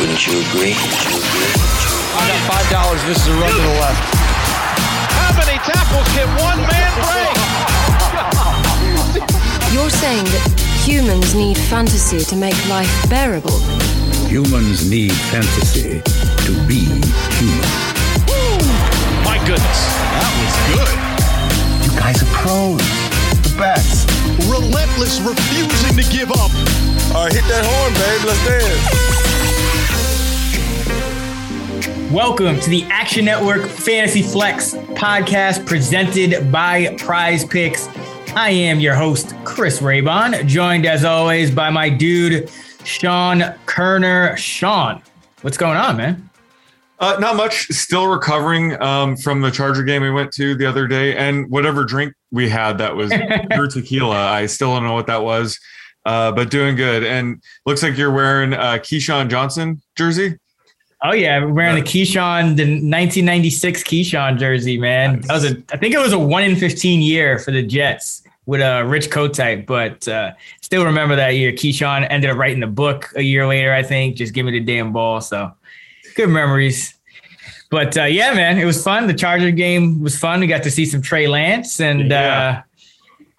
Wouldn't you agree? Wouldn't you agree? I got five dollars. This is a run to the left. How many tackles can one man break? You're saying that humans need fantasy to make life bearable. Humans need fantasy to be human. My goodness, that was good. You guys are pros. The best. Relentless, refusing to give up. All right, hit that horn, babe. Let's dance. Welcome to the Action Network Fantasy Flex podcast presented by Prize Picks. I am your host, Chris Raybon, joined as always by my dude, Sean Koerner. Sean, what's going on, man? Uh, not much. Still recovering um, from the Charger game we went to the other day, and whatever drink we had that was pure tequila. I still don't know what that was, uh, but doing good. And looks like you're wearing a Keyshawn Johnson jersey. Oh yeah, we're wearing the Keyshawn, the 1996 Keyshawn jersey, man. That was a, I think it was a one in 15 year for the Jets with a Rich Kotite, but uh, still remember that year. Keyshawn ended up writing the book a year later, I think. Just give me the damn ball. So good memories. But uh, yeah, man, it was fun. The Charger game was fun. We got to see some Trey Lance, and Yeah. uh,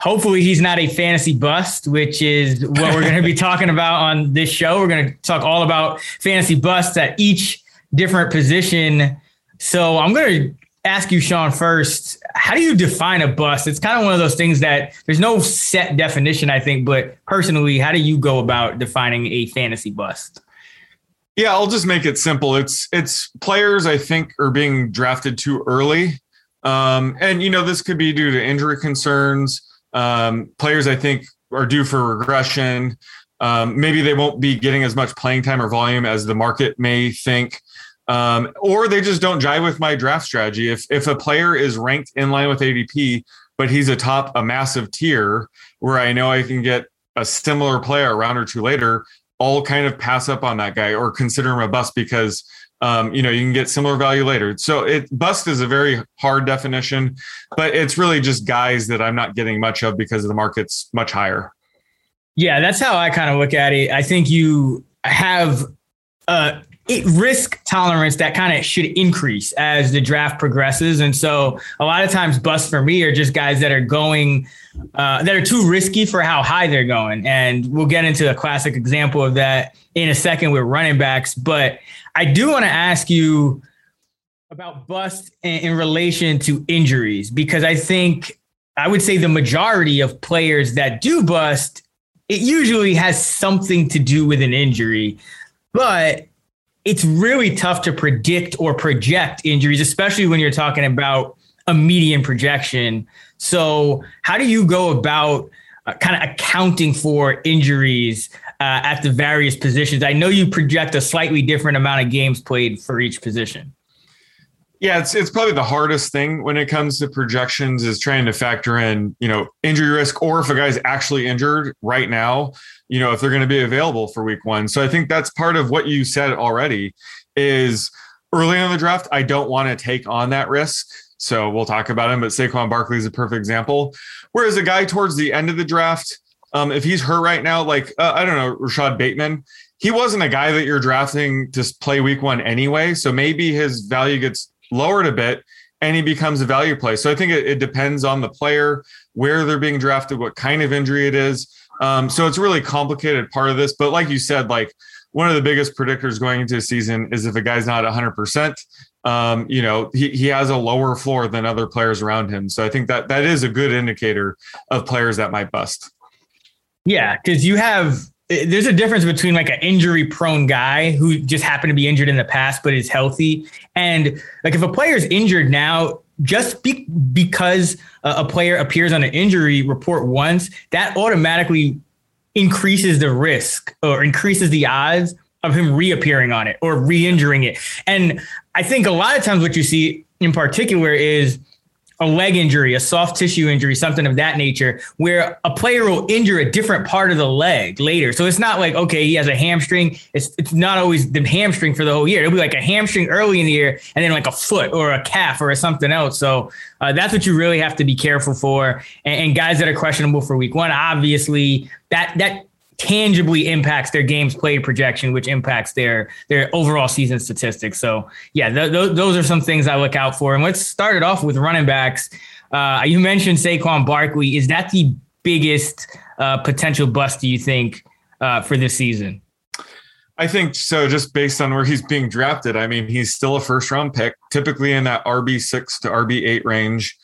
hopefully he's not a fantasy bust, which is what we're going to be talking about on this show. We're going to talk all about fantasy busts at each different position. So I'm going to ask you, Sean, first. How do you define a bust? It's kind of one of those things that there's no set definition, I think. But personally, how do you go about defining a fantasy bust? Yeah, I'll just make it simple. It's it's players I think are being drafted too early, um, and you know this could be due to injury concerns. Um, players I think are due for regression. Um, maybe they won't be getting as much playing time or volume as the market may think, um, or they just don't jive with my draft strategy. If if a player is ranked in line with ADP, but he's atop a massive tier where I know I can get a similar player a round or two later, I'll kind of pass up on that guy or consider him a bust because um, you know you can get similar value later. So it bust is a very hard definition, but it's really just guys that I'm not getting much of because the market's much higher. Yeah, that's how I kind of look at it. I think you have a risk tolerance that kind of should increase as the draft progresses. And so a lot of times busts for me are just guys that are going uh, that are too risky for how high they're going. And we'll get into a classic example of that in a second with running backs. But I do want to ask you about bust in, in relation to injuries, because I think I would say the majority of players that do bust, it usually has something to do with an injury. But it's really tough to predict or project injuries, especially when you're talking about a median projection. So, how do you go about uh, kind of accounting for injuries uh, at the various positions? I know you project a slightly different amount of games played for each position. Yeah, it's it's probably the hardest thing when it comes to projections is trying to factor in, you know, injury risk or if a guy's actually injured right now, you know, if they're going to be available for week 1. So I think that's part of what you said already is early in the draft, I don't want to take on that risk. So we'll talk about him, but Saquon Barkley is a perfect example. Whereas a guy towards the end of the draft, um, if he's hurt right now, like uh, I don't know, Rashod Bateman, he wasn't a guy that you're drafting to play week one anyway. So maybe his value gets lowered a bit and he becomes a value play. So I think it, it depends on the player, where they're being drafted, what kind of injury it is. Um, so it's a really complicated part of this. But like you said, like one of the biggest predictors going into a season is if a guy's not 100%, um, you know, he, he has a lower floor than other players around him. So I think that that is a good indicator of players that might bust. Yeah, because you have there's a difference between like an injury prone guy who just happened to be injured in the past but is healthy and like if a player is injured now just be, because a player appears on an injury report once that automatically increases the risk or increases the odds of him reappearing on it or re-injuring it. And i think a lot of times what you see in particular is a leg injury, a soft tissue injury, something of that nature, where a player will injure a different part of the leg later. So it's not like, okay, he has a hamstring. It's it's not always the hamstring for the whole year. It'll be like a hamstring early in the year and then like a foot or a calf or something else. So uh, that's what you really have to be careful for. And, and guys that are questionable for week one, obviously that that tangibly impacts their games played projection, which impacts their their overall season statistics. So yeah, th- th- those are some things I look out for. And let's start it off with running backs. Uh, you mentioned Saquon Barkley. Is that the biggest uh, potential bust? Do you think uh, for this season? I think so. Just based on where he's being drafted, I mean, he's still a first round pick, typically in that RB six to RB eight range.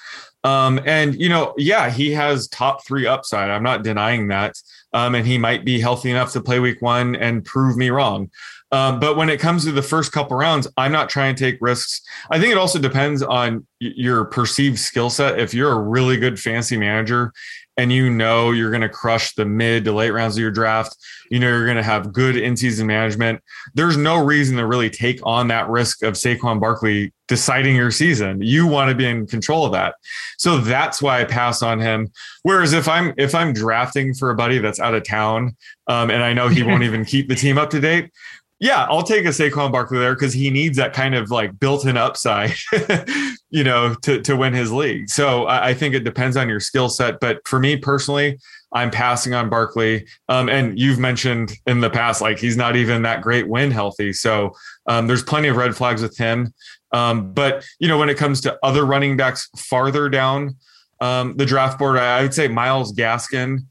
Um, and you know, yeah, he has top three upside. I'm not denying that um, and he might be healthy enough to play week one and prove me wrong. Um, but when it comes to the first couple rounds, I'm not trying to take risks. I think it also depends on your perceived skill set. If you're a really good fancy manager and you know you're going to crush the mid to late rounds of your draft, you know you're going to have good in-season management. There's no reason to really take on that risk of Saquon Barkley deciding your season. You want to be in control of that. So that's why I pass on him. Whereas if I'm if I'm drafting for a buddy that's out of town um, and I know he won't even keep the team up to date, yeah, I'll take a Saquon Barkley there because he needs that kind of like built-in upside, you know, to to win his league. So I, I think it depends on your skill set. But for me personally, I'm passing on Barkley. Um, and you've mentioned in the past, like he's not even that great when healthy. So um, there's plenty of red flags with him. Um, but you know, when it comes to other running backs farther down um, the draft board, I would say Myles Gaskin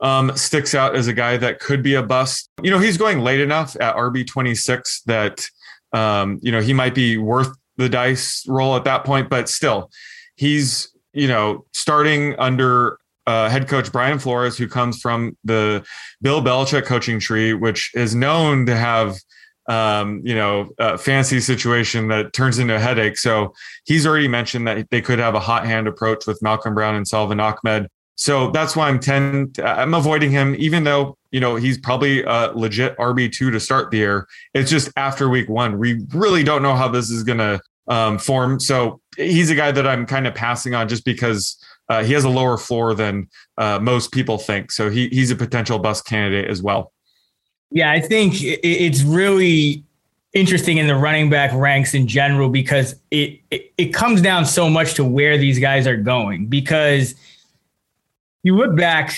um, sticks out as a guy that could be a bust. You know, he's going late enough at RB 26 that, um, you know, he might be worth the dice roll at that point, but still, he's, you know, starting under uh, head coach Brian Flores, who comes from the Bill Belichick coaching tree, which is known to have, um, you know, a fancy situation that turns into a headache. So he's already mentioned that they could have a hot hand approach with Malcolm Brown and Salvon Ahmed. So that's why I'm tend I'm avoiding him, even though you know he's probably a legit RB two to start the year. It's just after week one, we really don't know how this is going to um, form. So he's a guy that I'm kind of passing on just because uh, he has a lower floor than uh, most people think. So he he's a potential bust candidate as well. Yeah, I think it's really interesting in the running back ranks in general because it, it, it comes down so much to where these guys are going because you look back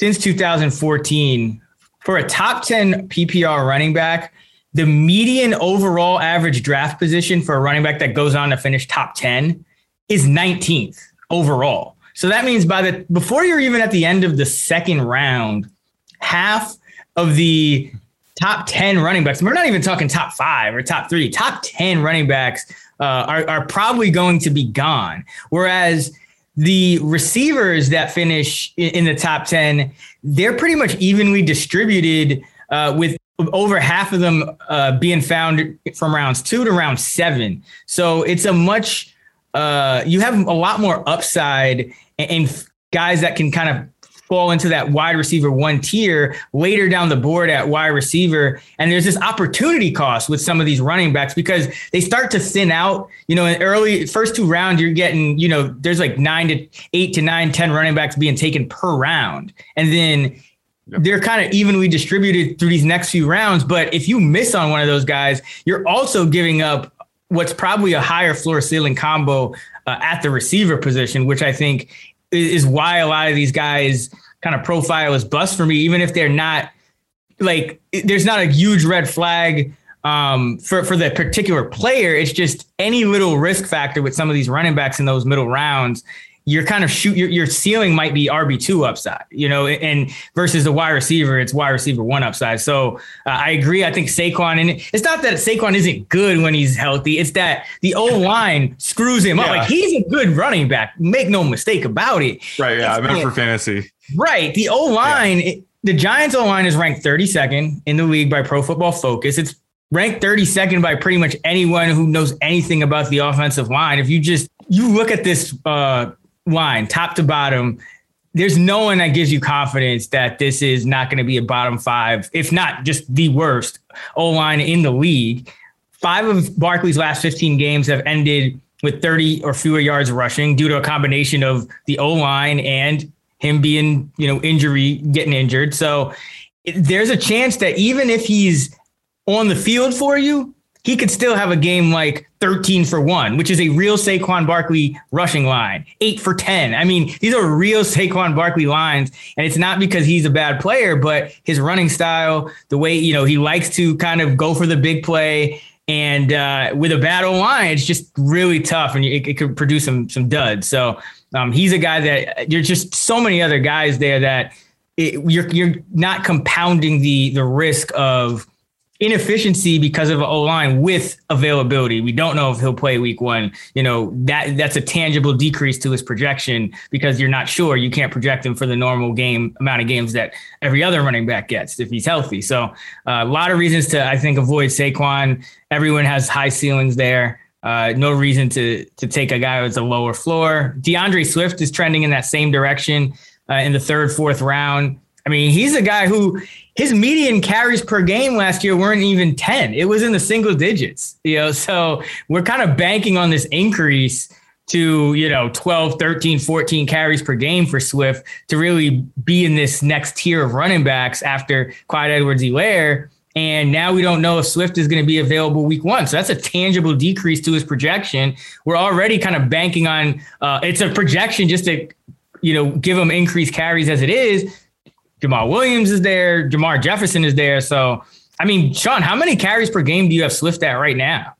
since 2014 for a top 10 PPR running back, the median overall average draft position for a running back that goes on to finish top 10 is 19th overall. So that means by the before you're even at the end of the second round, half of the top 10 running backs, we're not even talking top five or top three, top 10 running backs uh, are, are probably going to be gone. Whereas the receivers that finish in the top 10, they're pretty much evenly distributed uh, with over half of them uh, being found from rounds two to round seven. So it's a much, uh, you have a lot more upside and guys that can kind of fall into that wide receiver one tier later down the board at wide receiver. And there's this opportunity cost with some of these running backs because they start to thin out. You know, in early first two rounds, you're getting, you know, there's like nine to eight to nine, 10 running backs being taken per round. And then they're kind of evenly distributed through these next few rounds. But if you miss on one of those guys, you're also giving up what's probably a higher floor ceiling combo uh, at the receiver position, which I think is why a lot of these guys kind of profile as bust for me, even if they're not like there's not a huge red flag um, for for the particular player. It's just any little risk factor with some of these running backs in those middle rounds. You're kind of shoot your, your ceiling might be RB two upside, you know, and versus the wide receiver, it's wide receiver one upside. So uh, I agree. I think Saquon, and it's not that Saquon isn't good when he's healthy. It's that the O line screws him up. Like he's a good running back. Make no mistake about it. Right. Yeah. It's, I meant for fantasy. Right. The O line. Yeah the Giants O line is ranked 32nd in the league by Pro Football Focus. It's ranked 32nd by pretty much anyone who knows anything about the offensive line. If you just you look at this uh, line, top to bottom, there's no one that gives you confidence that this is not going to be a bottom five, if not just the worst O line in the league. Five of Barkley's last 15 games have ended with 30 or fewer yards rushing due to a combination of the O line and him being, you know, injury, getting injured. So there's a chance that even if he's on the field for you, he could still have a game like 13 for one, which is a real Saquon Barkley rushing line, eight for 10. I mean, these are real Saquon Barkley lines. And it's not because he's a bad player, but his running style, the way, you know, he likes to kind of go for the big play. And uh, with a battle line, it's just really tough and it, it could produce some, some duds. So um, he's a guy that you're just so many other guys there that it, you're, you're not compounding the, the risk of, inefficiency because of O line with availability. We don't know if he'll play week one. You know, that that's a tangible decrease to his projection because you're not sure. You can't project him for the normal game amount of games that every other running back gets if he's healthy. So uh, a lot of reasons to I think avoid Saquon. Everyone has high ceilings there. Uh, no reason to to take a guy with a lower floor. DeAndre Swift is trending in that same direction uh, in the third, fourth round. I mean, he's a guy who his median carries per game last year weren't even 10. It was in the single digits, you know. So we're kind of banking on this increase to, you know, 12, 13, 14 carries per game for Swift to really be in this next tier of running backs after Clyde Edwards Helaire. And now we don't know if Swift is going to be available week one. So that's a tangible decrease to his projection. We're already kind of banking on uh, it's a projection just to, you know, give him increased carries as it is Jamaal Williams is there, Jermar Jefferson is there. So, I mean, Sean, how many carries per game do you have Swift at right now?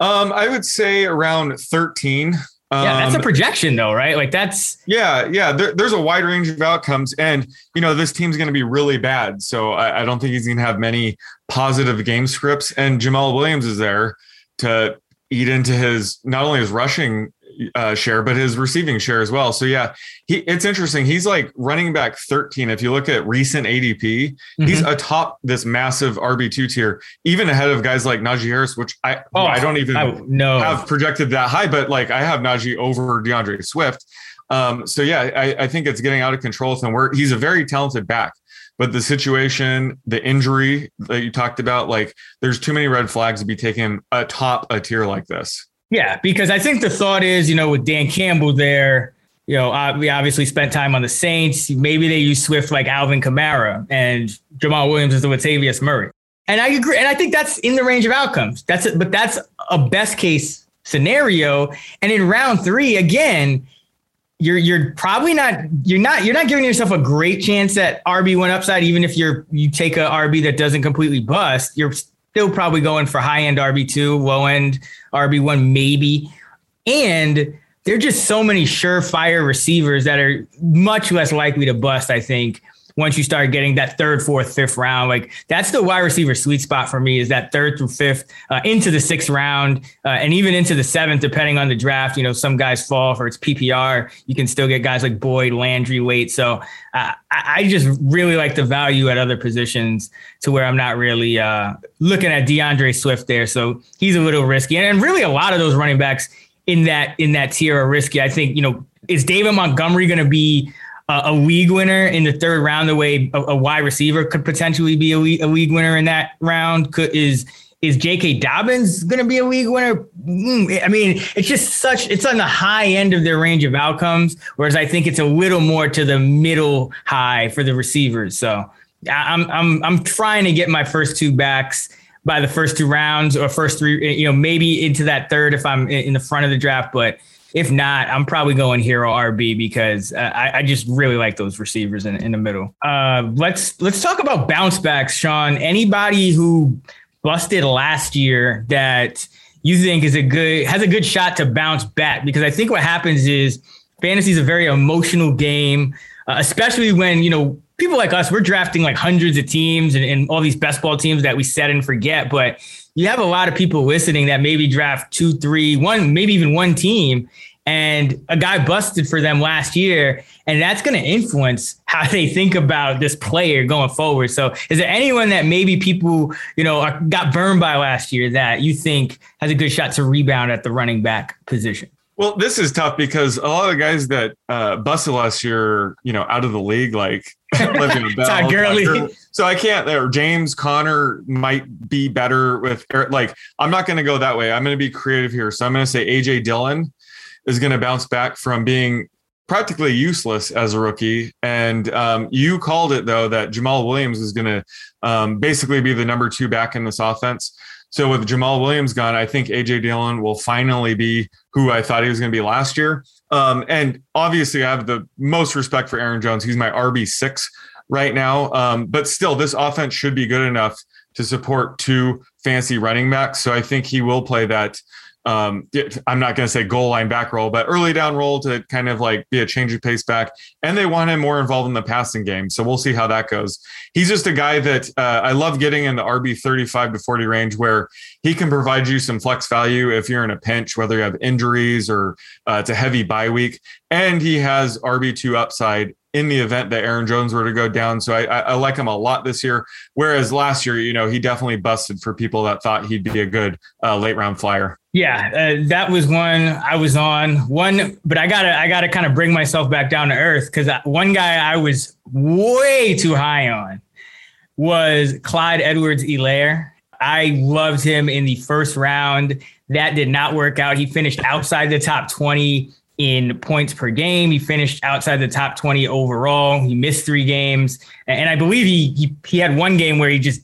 Um, I would say around 13. Um, yeah, that's a um, projection though, right? Like that's yeah, yeah. There, there's a wide range of outcomes, and you know this team's going to be really bad. So I, I don't think he's going to have many positive game scripts. And Jamaal Williams is there to eat into his not only his rushing uh, share, but his receiving share as well. So yeah, he it's interesting. He's like running back 13. If you look at recent ADP, mm-hmm. he's atop this massive RB2 tier, even ahead of guys like Najee Harris, which I oh, I don't even I, no. have projected that high, but like I have Najee over DeAndre Swift. Um, so yeah, I, I think it's getting out of control with him. Where he's a very talented back but the situation, the injury that you talked about, like there's too many red flags to be taken atop a tier like this. Yeah, because I think the thought is, you know, with Dan Campbell there, you know, uh, we obviously spent time on the Saints. Maybe they use Swift like Alvin Kamara and Jamaal Williams is the Latavius Murray. And I agree. And I think that's in the range of outcomes. That's it, but that's a best case scenario. And in round three, again, you're you're probably not you're not you're not giving yourself a great chance at RB one upside, even if you're you take a RB that doesn't completely bust. You're still probably going for high end RB2, low end RB1, maybe. And there are just so many surefire receivers that are much less likely to bust, I think, once you start getting that third, fourth, fifth round. Like that's the wide receiver sweet spot for me is that third through fifth uh, into the sixth round uh, and even into the seventh, depending on the draft. You know, some guys fall for its PPR. You can still get guys like Boyd, Landry, late. So uh, I just really like the value at other positions to where I'm not really uh, looking at DeAndre Swift there. So he's a little risky. And really a lot of those running backs in that in that tier are risky. I think, you know, is David Montgomery going to be a league winner in the third round, the way a, a wide receiver could potentially be a league, a league winner in that round. Could is is J.K. Dobbins going to be a league winner? Mm, I mean, it's just such it's on the high end of their range of outcomes, whereas I think it's a little more to the middle high for the receivers. So I'm I'm I'm trying to get my first two backs by the first two rounds or first three, you know, maybe into that third if I'm in the front of the draft, but if not, I'm probably going hero RB because uh, I, I, just really like those receivers in, in the middle. Uh, let's let's talk about bounce backs, Sean. Anybody who busted last year that you think is a good has a good shot to bounce back? Because I think what happens is fantasy is a very emotional game, uh, especially when you know people like us we're drafting like hundreds of teams and, and all these best ball teams that we set and forget, but you have a lot of people listening that maybe draft two, three, one, maybe even one team, and a guy busted for them last year, and that's going to influence how they think about this player going forward. So, is there anyone that maybe people you know are, got burned by last year that you think has a good shot to rebound at the running back position? Well, this is tough because a lot of guys that uh, busted last year, you know, out of the league, like Le'Veon Bell, Gurley. So I can't. Or James Conner might be better with like. I'm not going to go that way. I'm going to be creative here. So I'm going to say AJ Dillon is going to bounce back from being practically useless as a rookie. And um, you called it though that Jamaal Williams is going to um, basically be the number two back in this offense. So with Jamaal Williams gone, I think AJ Dillon will finally be who I thought he was going to be last year. Um, and obviously, I have the most respect for Aaron Jones. He's my RB six right now. Um, but still, this offense should be good enough to support two fancy running backs. So I think he will play that um, I'm not going to say goal line back roll, but early down roll to kind of like be a change of pace back. And they want him more involved in the passing game. So we'll see how that goes. He's just a guy that uh, I love getting in the RB 35 to 40 range where he can provide you some flex value if you're in a pinch, whether you have injuries or uh, it's a heavy bye week. And he has RB2 upside in the event that Aaron Jones were to go down. So I, I, I, like him a lot this year. Whereas last year, you know, he definitely busted for people that thought he'd be a good uh, late round flyer. Yeah, uh, that was one I was on one, but I gotta I gotta kind of bring myself back down to earth because one guy I was way too high on was Clyde Edwards-Helaire. I loved him in the first round. That did not work out. He finished outside the top 20 in points per game. He finished outside the top 20 overall. He missed three games. And I believe he, he, he had one game where he just,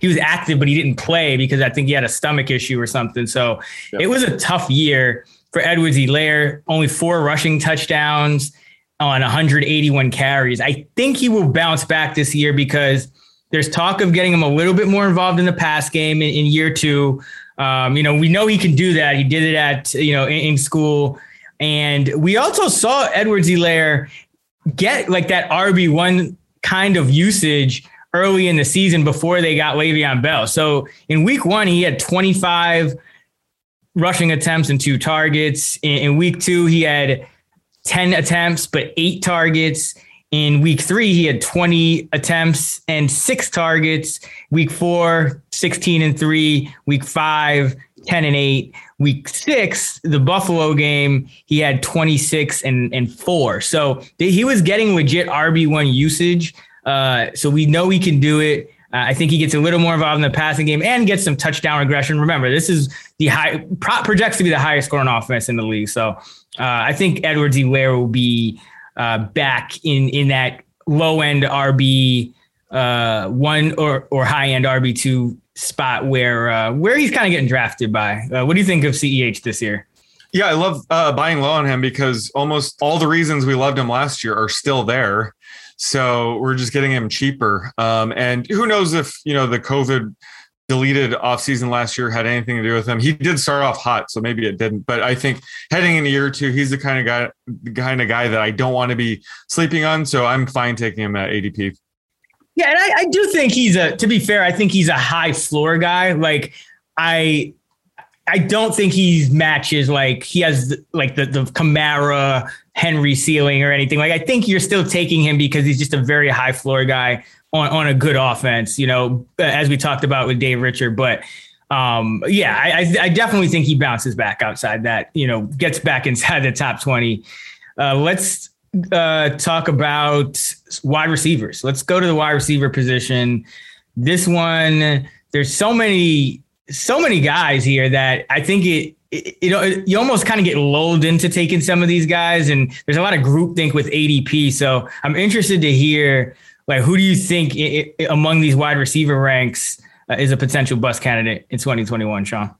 he was active, but he didn't play because I think he had a stomach issue or something. So yep. it was a tough year for Edwards-Helaire. Only four rushing touchdowns on 181 carries. I think he will bounce back this year because there's talk of getting him a little bit more involved in the pass game in, in year two. Um, you know, we know he can do that. He did it at, you know, in, in school. And we also saw Edwards-Helaire get like that RB1 kind of usage early in the season before they got Le'Veon Bell. So in week one, he had 25 rushing attempts and two targets. In, in week two, he had 10 attempts, but eight targets. In week three, he had 20 attempts and six targets. Week four, 16 and three. Week five, 10 and 8. Week six, the Buffalo game, he had 26 and, and four. So he was getting legit RB1 usage. Uh, so we know he can do it. Uh, I think he gets a little more involved in the passing game and gets some touchdown regression. Remember, this is the high pro, projects to be the highest scoring offense in the league. So uh, I think Edwards-Helaire will be uh, back in in that low end RB uh, one or or high end RB two spot where uh, where he's kind of getting drafted by. Uh, what do you think of CEH this year? Yeah, I love uh, buying low on him because almost all the reasons we loved him last year are still there. So we're just getting him cheaper. Um, and who knows if you know the COVID deleted offseason last year had anything to do with him. He did start off hot, so maybe it didn't. But I think heading in a year or two, he's the kind of guy, the kind of guy that I don't want to be sleeping on. So I'm fine taking him at ADP. Yeah, and I, I do think he's a. To be fair, I think he's a high floor guy. Like I, I don't think he matches like he has like the the Kamara Henry ceiling or anything. Like I think you're still taking him because he's just a very high floor guy on on a good offense. You know, as we talked about with Dave Richard, but. Um, yeah, I, I definitely think he bounces back outside that, you know, gets back inside the top 20. Uh, let's uh, talk about wide receivers. Let's go to the wide receiver position. This one, there's so many, so many guys here that I think it, it, it you almost kind of get lulled into taking some of these guys, and there's a lot of groupthink with ADP. So I'm interested to hear, like, who do you think it, among these wide receiver ranks uh, is a potential bust candidate in 2021, Sean?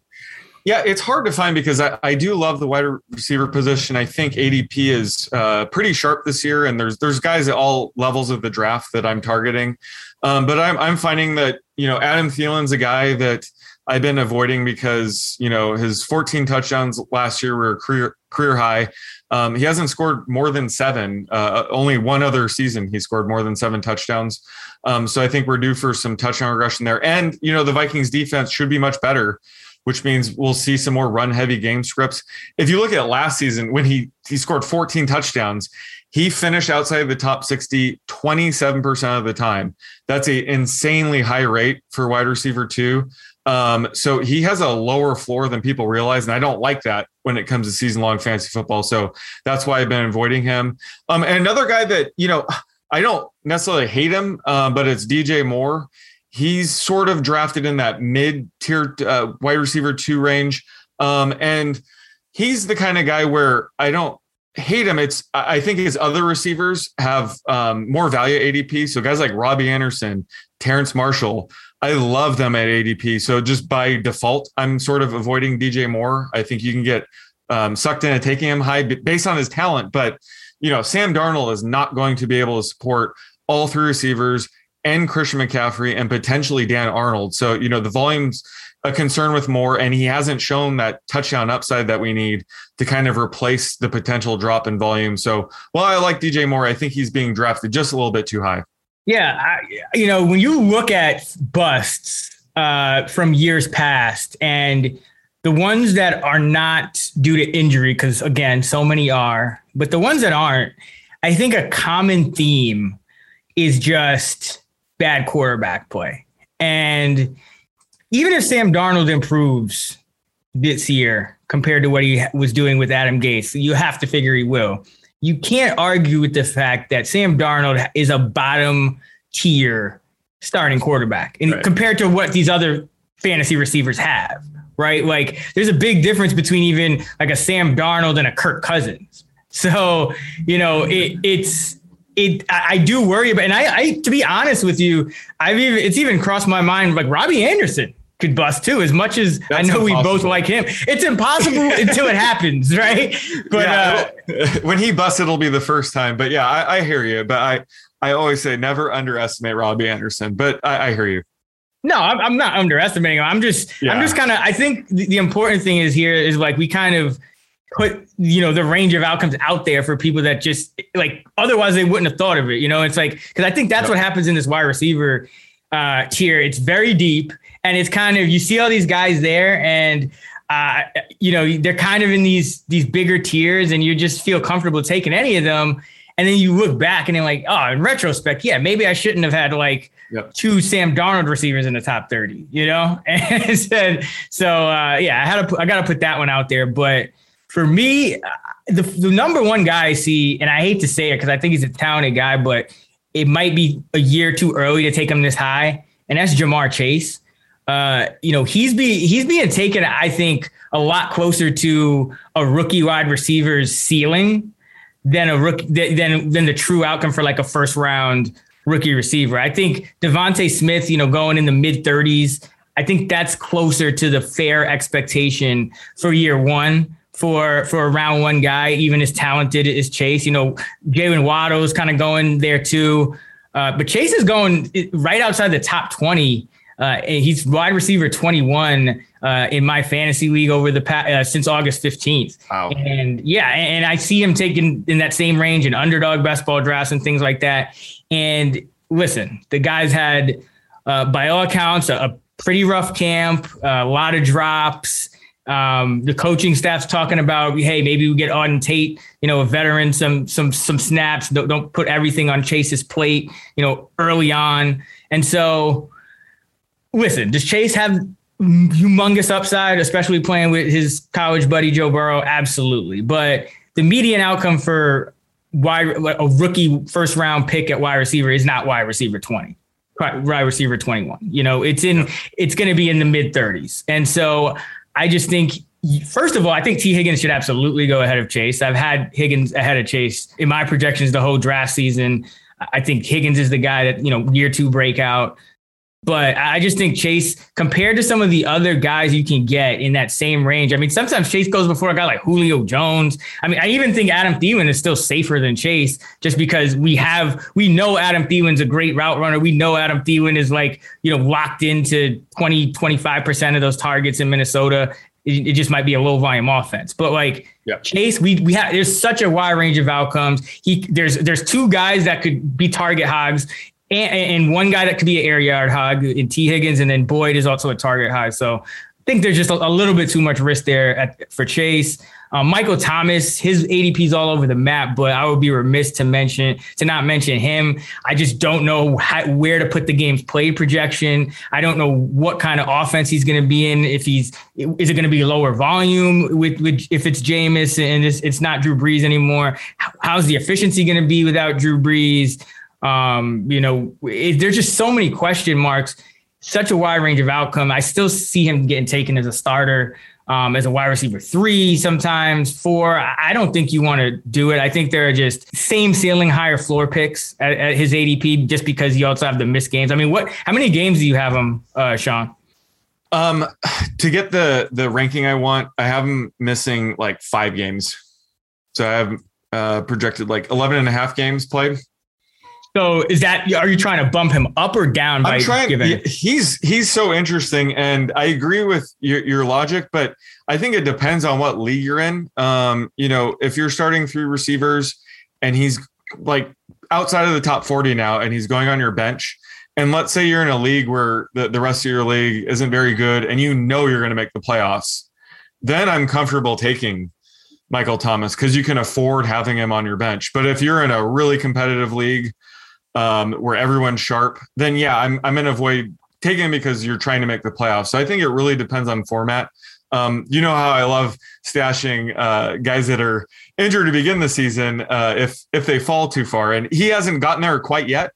Yeah, it's hard to find because I, I do love the wide receiver position. I think ADP is uh, pretty sharp this year, and there's there's guys at all levels of the draft that I'm targeting. Um, but I'm I'm finding that you know Adam Thielen's a guy that I've been avoiding because you know his 14 touchdowns last year were career career high. Um, he hasn't scored more than seven. Uh, only one other season he scored more than seven touchdowns. Um, so I think we're due for some touchdown regression there. And you know the Vikings defense should be much better, which means we'll see some more run heavy game scripts. If you look at last season when he he scored 14 touchdowns, he finished outside of the top 60 27% of the time. That's a insanely high rate for wide receiver two. Um, so he has a lower floor than people realize, and I don't like that when it comes to season long fantasy football. So that's why I've been avoiding him. Um, and another guy that you know I don't necessarily hate him, uh, but it's DJ Moore. He's sort of drafted in that mid tier uh, wide receiver two range, um, and he's the kind of guy where I don't hate him. It's I think his other receivers have um, more value ADP. So guys like Robbie Anderson, Terrace Marshall. I love them at ADP. So just by default, I'm sort of avoiding DJ Moore. I think you can get um, sucked into taking him high based on his talent, but you know Sam Darnold is not going to be able to support all three receivers and Christian McCaffrey and potentially Dan Arnold. So you know the volume's a concern with Moore, and he hasn't shown that touchdown upside that we need to kind of replace the potential drop in volume. So while I like DJ Moore, I think he's being drafted just a little bit too high. Yeah, I, you know, when you look at busts uh, from years past and the ones that are not due to injury, because again, so many are, but the ones that aren't, I think a common theme is just bad quarterback play. And even if Sam Darnold improves this year compared to what he was doing with Adam Gase, you have to figure he will you can't argue with the fact that Sam Darnold is a bottom tier starting quarterback and right. compared to what these other fantasy receivers have, right? Like there's a big difference between even like a Sam Darnold and a Kirk Cousins. So, you know, it, it's, it, I do worry about, and I, I, to be honest with you, I've even, it's even crossed my mind, like Robbie Anderson could bust too. As much as That's I know impossible. we both like him, it's impossible until it happens, right? But yeah, uh, when he busts, it'll be the first time. But yeah, I, I, hear you. But I, I always say never underestimate Robbie Anderson. But I, I hear you. No, I'm, I'm, not underestimating him. I'm just, yeah. I'm just kind of. I think the, the important thing is here is like we kind of put you know the range of outcomes out there for people that just like otherwise they wouldn't have thought of it. You know, it's like because I think that's yep. what happens in this wide receiver uh, tier. It's very deep and it's kind of you see all these guys there and uh, you know they're kind of in these these bigger tiers and you just feel comfortable taking any of them and then you look back and then like oh in retrospect yeah maybe i shouldn't have had like yep. two sam darnold receivers in the top 30 you know and so uh, yeah i had to i gotta put that one out there but for me the, the number one guy i see and i hate to say it because i think he's a talented guy but it might be a year too early to take him this high and that's Ja'Marr Chase uh, you know, he's be he's being taken, I think, a lot closer to a rookie wide receiver's ceiling than a rookie than than the true outcome for like a first round rookie receiver. I think DeVonta Smith, you know, going in the mid 30s, I think that's closer to the fair expectation for year one for for a round one guy, even as talented as Chase. You know, Jaylen Waddle's kind of going there too. Uh, but Chase is going right outside the top 20 uh, he's wide receiver 21 uh, in my fantasy league over the past uh, since August 15th. Wow. And yeah, and, and I see him taking in that same range in underdog best ball drafts and things like that. And listen, the guys had, uh, by all accounts, a, a pretty rough camp, a lot of drops. Um, the coaching staff's talking about, hey, maybe we get Auden Tate, you know, a veteran, some some some snaps. Don't, don't put everything on Chase's plate, you know, early on. And so listen, does Chase have humongous upside, especially playing with his college buddy Joe Burrow? Absolutely. But the median outcome for wide a rookie first round pick at wide receiver is not wide receiver 20 wide receiver 21 you know it's in it's going to be in the mid 30s and so i just think first of all i think Tee Higgins should absolutely go ahead of chase. I've had higgins ahead of chase in my projections the whole draft season. I think higgins is the guy that you know year two breakout But I just think Chase, compared to some of the other guys you can get in that same range, I mean, sometimes Chase goes before a guy like Julio Jones. I mean, I even think Adam Thielen is still safer than Chase just because we have, we know Adam Thielen's a great route runner. We know Adam Thielen is like, you know, locked into 20, 25% of those targets in Minnesota. It, it just might be a low volume offense. But like, Yeah. Chase, we we have there's such a wide range of outcomes. He there's there's two guys that could be target hogs, and, and one guy that could be an air yard hog in Tee Higgins, and then Boyd is also a target hog. So I think there's just a, a little bit too much risk there at, for Chase. Um, Michael Thomas, his ADP is all over the map, but I would be remiss to mention to not mention him. I just don't know how, where to put the game's play projection. I don't know what kind of offense he's going to be in. If he's is it going to be lower volume with, with if it's Jameis and it's, it's not Drew Brees anymore? How's the efficiency going to be without Drew Brees? Um, you know, it, there's just so many question marks. Such a wide range of outcome. I still see him getting taken as a starter um, as a wide receiver three, sometimes four. I don't think you want to do it. I think there are just same ceiling, higher floor picks at, at his ADP just because you also have the missed games. I mean, what? How many games do you have him, uh, Sean? Um, to get the the ranking I want, I have him missing like five games. So I have uh, projected like 11 and a half games played. So is that are you trying to bump him up or down by I'm trying. giving? He's he's so interesting, and I agree with your, your logic, but I think it depends on what league you're in. Um, you know, if you're starting three receivers and he's like outside of the top 40 now, and he's going on your bench, and let's say you're in a league where the, the rest of your league isn't very good, and you know you're going to make the playoffs, then I'm comfortable taking Michael Thomas because you can afford having him on your bench. But if you're in a really competitive league um, where everyone's sharp, then yeah, I'm I'm gonna avoid taking him because you're trying to make the playoffs. So I think it really depends on format. Um, you know how I love stashing uh, guys that are injured to begin the season uh, if if they fall too far, and he hasn't gotten there quite yet.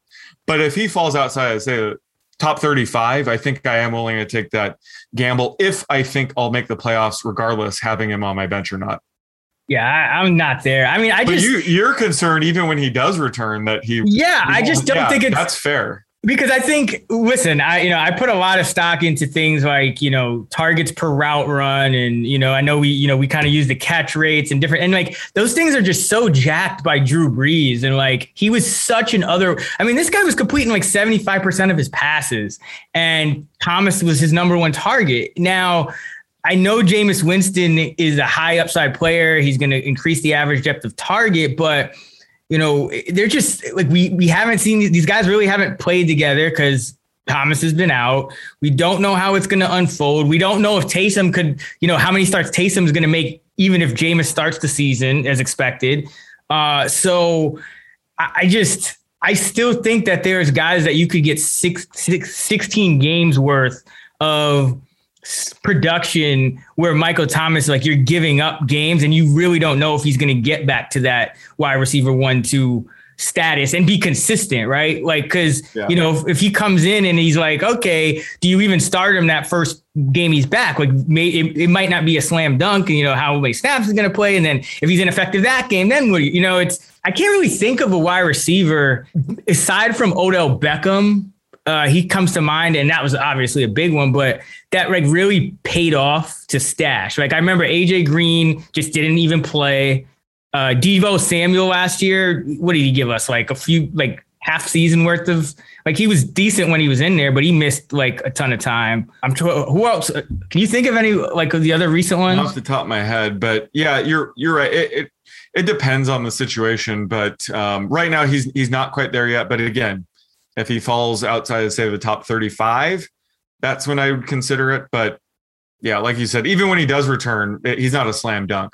But if he falls outside, say the top 35, I think I am willing to take that gamble if I think I'll make the playoffs, regardless having him on my bench or not. Yeah, I, I'm not there. I mean, I But just you you're concerned even when he does return that he yeah, I just don't Yeah, think it's that's fair. because I think listen, I you know I put a lot of stock into things like you know targets per route run, and you know I know we you know we kind of use the catch rates and different and like those things are just so jacked by Drew Brees and like he was such an other. I mean, this guy was completing like seventy five percent of his passes, and Thomas was his number one target. Now. I know Jameis Winston is a high upside player. He's going to increase the average depth of target, but you know, they're just like we we haven't seen these, guys really haven't played together because Thomas has been out. We don't know how it's going to unfold. We don't know if Taysom could, you know, how many starts Taysom is going to make, even if Jameis starts the season as expected. Uh, so I, I just I still think that there's guys that you could get six, six, 16 games worth of production where Michael Thomas, like you're giving up games and you really don't know if he's going to get back to that wide receiver one, two status and be consistent, right? Like, cause Yeah. you know, if, if he comes in and he's like, okay, do you even start him that first game he's back? Like, may, it, it might not be a slam dunk, and you know, how many snaps he's going to play. And then if he's ineffective that game, then you know, it's, I can't really think of a wide receiver aside from Odell Beckham uh, he comes to mind, and that was obviously a big one, but that like really paid off to stash. Like I remember AJ Green just didn't even play. Uh, Deebo Samuel last year, what did he give us? Like a few, like half season worth of. Like he was decent when he was in there, but he missed like a ton of time. I'm tr- who else? uh, Can you think of any like the other recent ones? off the top of my head, but yeah, you're you're right. It it, it depends on the situation, but um, right now he's he's not quite there yet. But again, if he falls outside of say the top 35, that's when I would consider it. But yeah, like you said, even when he does return, it- he's not a slam dunk.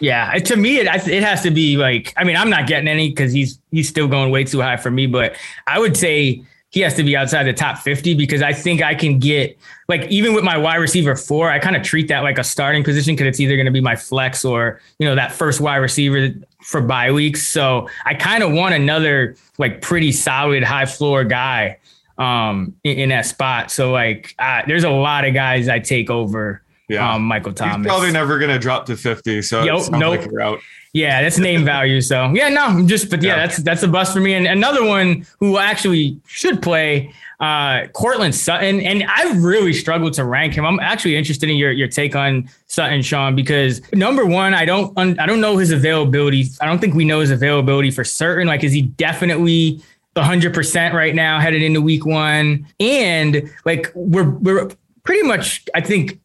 Yeah, to me, it it has to be like. I mean, I'm not getting any because he's he's still going way too high for me. But I would say he has to be outside the top 50 because I think I can get like even with my wide receiver four, I kind of treat that like a starting position because it's either going to be my flex or you know that first wide receiver for bye weeks. So I kind of want another like pretty solid high floor guy um in, in that spot. So like uh, there's a lot of guys I take over Yeah. um, Michael Thomas. He's probably never going to drop to 50. So it nope. like. Yeah, that's name value. So yeah, no, I'm just but yeah, Yeah. that's that's a bust for me. And another one who actually should play, uh, Courtland Sutton. And I really struggled to rank him. I'm actually interested in your your take on Sutton, Sean, because number one, I don't I don't know his availability. I don't think we know his availability for certain. Like, is he definitely 100% right now headed into week one? And like we're we're pretty much, I think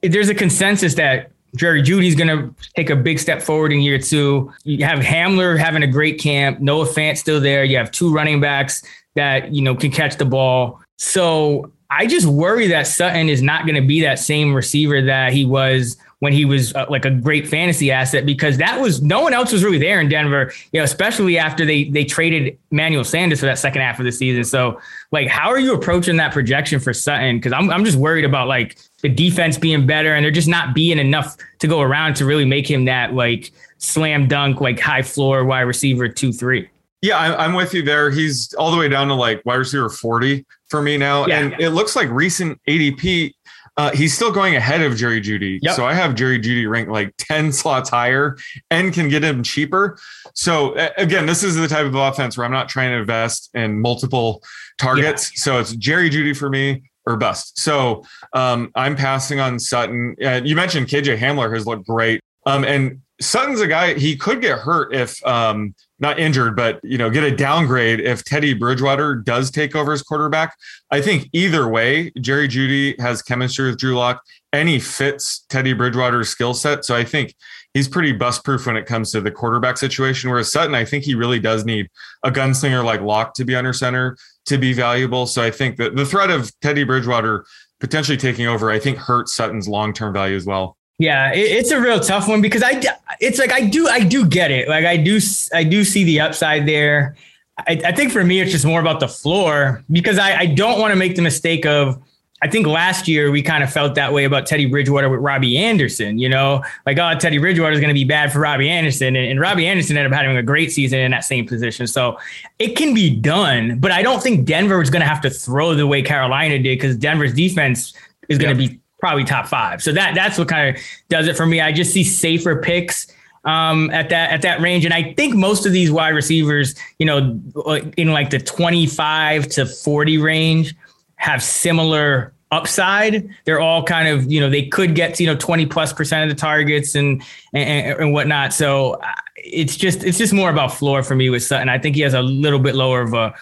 there's a consensus that Jerry Jeudy's going to take a big step forward in year two. You have Hamler having a great camp. Noah Fant still there. You have two running backs that, you know, can catch the ball. So I just worry that Sutton is not going to be that same receiver that he was when he was uh, like a great fantasy asset because that was no one else was really there in Denver, you know, especially after they they traded Manuel Sanders for that second half of the season. So like how are you approaching that projection for Sutton? Because I'm I'm just worried about like the defense being better and they're just not being enough to go around to really make him that like slam dunk, like high floor wide receiver two, three. Yeah, I'm with you there. He's all the way down to like wide receiver 40 for me now. Yeah. and it looks like recent ADP, uh, he's still going ahead of Jerry Jeudy. Yep. So I have Jerry Jeudy ranked like 10 slots higher and can get him cheaper. So again, this is the type of offense where I'm not trying to invest in multiple targets. So it's Jerry Jeudy for me or bust. So um, I'm passing on Sutton. Uh, you mentioned KJ Hamler has looked great. Um, and Sutton's a guy, he could get hurt if um, not injured, but you know, get a downgrade if Teddy Bridgewater does take over as quarterback. I think either way, Jerry Jeudy has chemistry with Drew Lock and he fits Teddy Bridgewater's skill set. So I think he's pretty bust proof when it comes to the quarterback situation. Whereas Sutton, I think he really does need a gunslinger like Lock to be under center to be valuable. So I think that the threat of Teddy Bridgewater potentially taking over, I think hurts Sutton's long term value as well. Yeah, it, it's a real tough one because I, it's like I do, I do get it. Like I do, I do see the upside there. I, I think for me, it's just more about the floor because I, I don't want to make the mistake of. I think last year we kind of felt that way about Teddy Bridgewater with Robbie Anderson. You know, like oh, Teddy Bridgewater is going to be bad for Robbie Anderson, and, and Robbie Anderson ended up having a great season in that same position. So it can be done, but I don't think Denver is going to have to throw the way Carolina did because Denver's defense is going to Yep. be probably top five. So that that's what kind of does it for me. I just see safer picks um, at that at that range, and I think most of these wide receivers, you know, in like the twenty five to forty range, have similar upside. They're all kind of you know they could get to, you know twenty plus percent of the targets and and, and whatnot. So uh, it's just it's just more about floor for me with Sutton. I think he has a little bit lower of a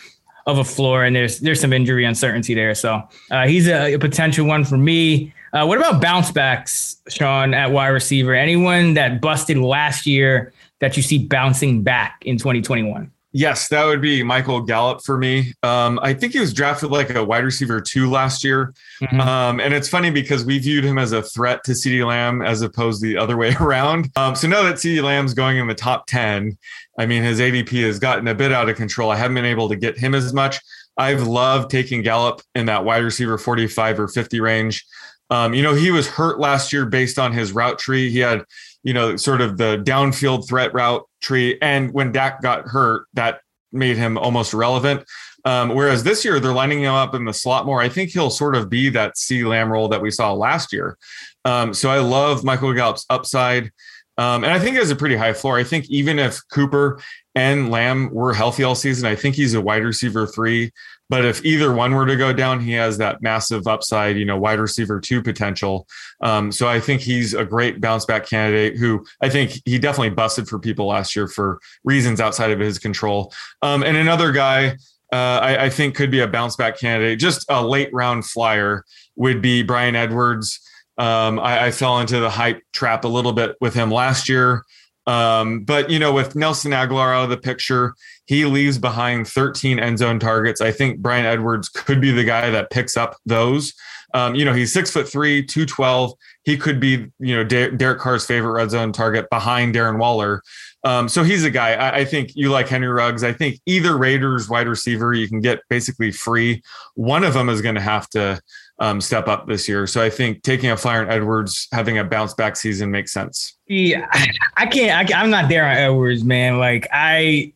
of a floor, and there's there's some injury uncertainty there. So uh, he's a, a potential one for me. Uh, what about bounce backs, Sean, at wide receiver? Anyone that busted last year that you see bouncing back in 2021? Yes, that would be Michael Gallup for me. Um, I think he was drafted like a wide receiver two last year. Mhm. Um, and it's funny because we viewed him as a threat to CeeDee Lamb as opposed to the other way around. Um, so now that CeeDee Lamb's going in the top 10, I mean, his ADP has gotten a bit out of control. I haven't been able to get him as much. I've loved taking Gallup in that wide receiver 45 or 50 range. Um, you know, he was hurt last year based on his route tree. He had, you know, sort of the downfield threat route tree. And when Dak got hurt, that made him almost irrelevant. Um, whereas this year they're lining him up in the slot more. I think he'll sort of be that C Lamb role that we saw last year. Um, so I love Michael Gallup's upside. Um, and I think has a pretty high floor. I think even if Cooper and Lamb were healthy all season, I think he's a wide receiver three. But if either one were to go down, he has that massive upside, you know, wide receiver two potential. Um, so I think he's a great bounce back candidate who I think he definitely busted for people last year for reasons outside of his control. Um, and another guy uh, I, I think could be a bounce back candidate, just a late round flyer would be Bryan Edwards. Um, I, I fell into the hype trap a little bit with him last year. Um, but you know, with Nelson Agholor out of the picture, he leaves behind 13 end zone targets. I think Bryan Edwards could be the guy that picks up those. Um, you know, he's six foot three, 212. He could be, you know, Der- Derek Carr's favorite red zone target behind Darren Waller. Um, so he's a guy. I, I think you like Henry Ruggs. I think either Raiders wide receiver you can get basically free. One of them is going to have to um, step up this year. So I think taking a flyer on Edwards, having a bounce back season makes sense. Yeah, I can't. I, am not there on Edwards, man. Like I,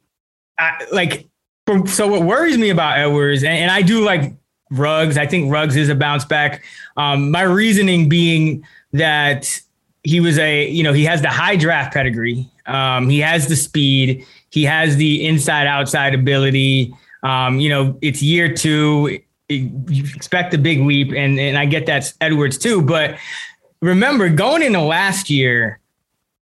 I like. So what worries me about Edwards, and, and I do like Ruggs. I think Ruggs is a bounce back. Um, my reasoning being that he was a, you know, he has the high draft pedigree. Um, he has the speed. He has the inside outside ability. Um, you know, it's year two. You expect a big leap, and and I get that's Edwards too. But remember, going into last year,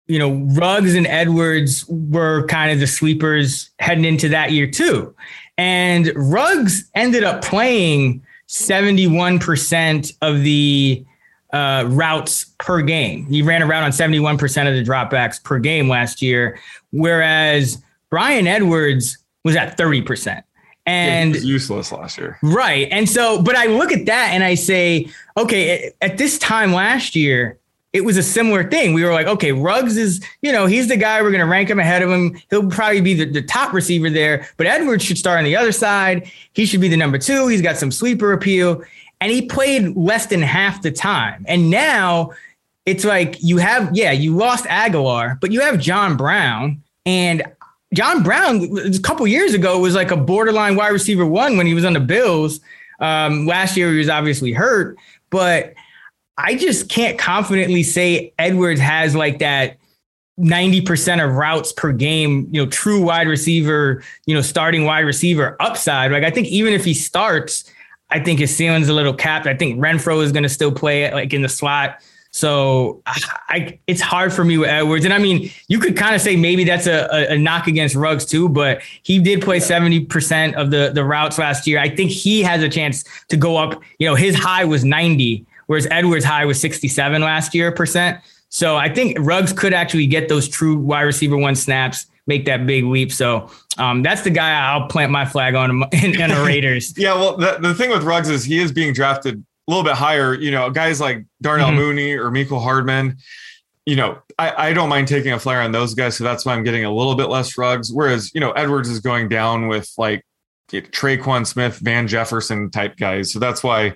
you know, Ruggs and Edwards were kind of the sleepers heading into that year too. And Ruggs ended up playing 71% of the uh, routes per game. He ran around on 71% of the dropbacks per game last year, whereas Bryan Edwards was at 30%. And yeah, useless last year. Right. And so, but I look at that and I say, okay, at, this time last year, it was a similar thing. We were like, okay, Ruggs is, you know, he's the guy we're going to rank him ahead of him. He'll probably be the, the top receiver there, but Edwards should start on the other side. He should be the number two. He's got some sleeper appeal. And he played less than half the time. And now it's like you have, yeah, you lost Agholor, but you have John Brown. And John Brown, a couple years ago, was like a borderline wide receiver one when he was on the Bills. Um, last year, he was obviously hurt, but I just can't confidently say Edwards has like that 90% of routes per game, you know, true wide receiver, you know, starting wide receiver upside. Like I think even if he starts, I think his ceiling's a little capped. I think Renfrow is going to still play it like in the slot. So I, I, it's hard for me with Edwards. And I mean, you could kind of say maybe that's a, a, a, knock against Ruggs too, but he did play 70% of the, the routes last year. I think he has a chance to go up. You know, his high was 90 whereas Edwards' high was 67 last year percent. So I think Ruggs could actually get those true wide receiver one snaps, make that big leap. So um, that's the guy I'll plant my flag on in, in the Raiders. yeah, well, the, the thing with Ruggs is he is being drafted a little bit higher. You know, guys like Darnell mm-hmm. Mooney or Mecole Hardman. You know, I, I don't mind taking a flyer on those guys, so that's why I'm getting a little bit less Ruggs. Whereas, you know, Edwards is going down with like Tre'Quan Smith, Van Jefferson type guys. So that's why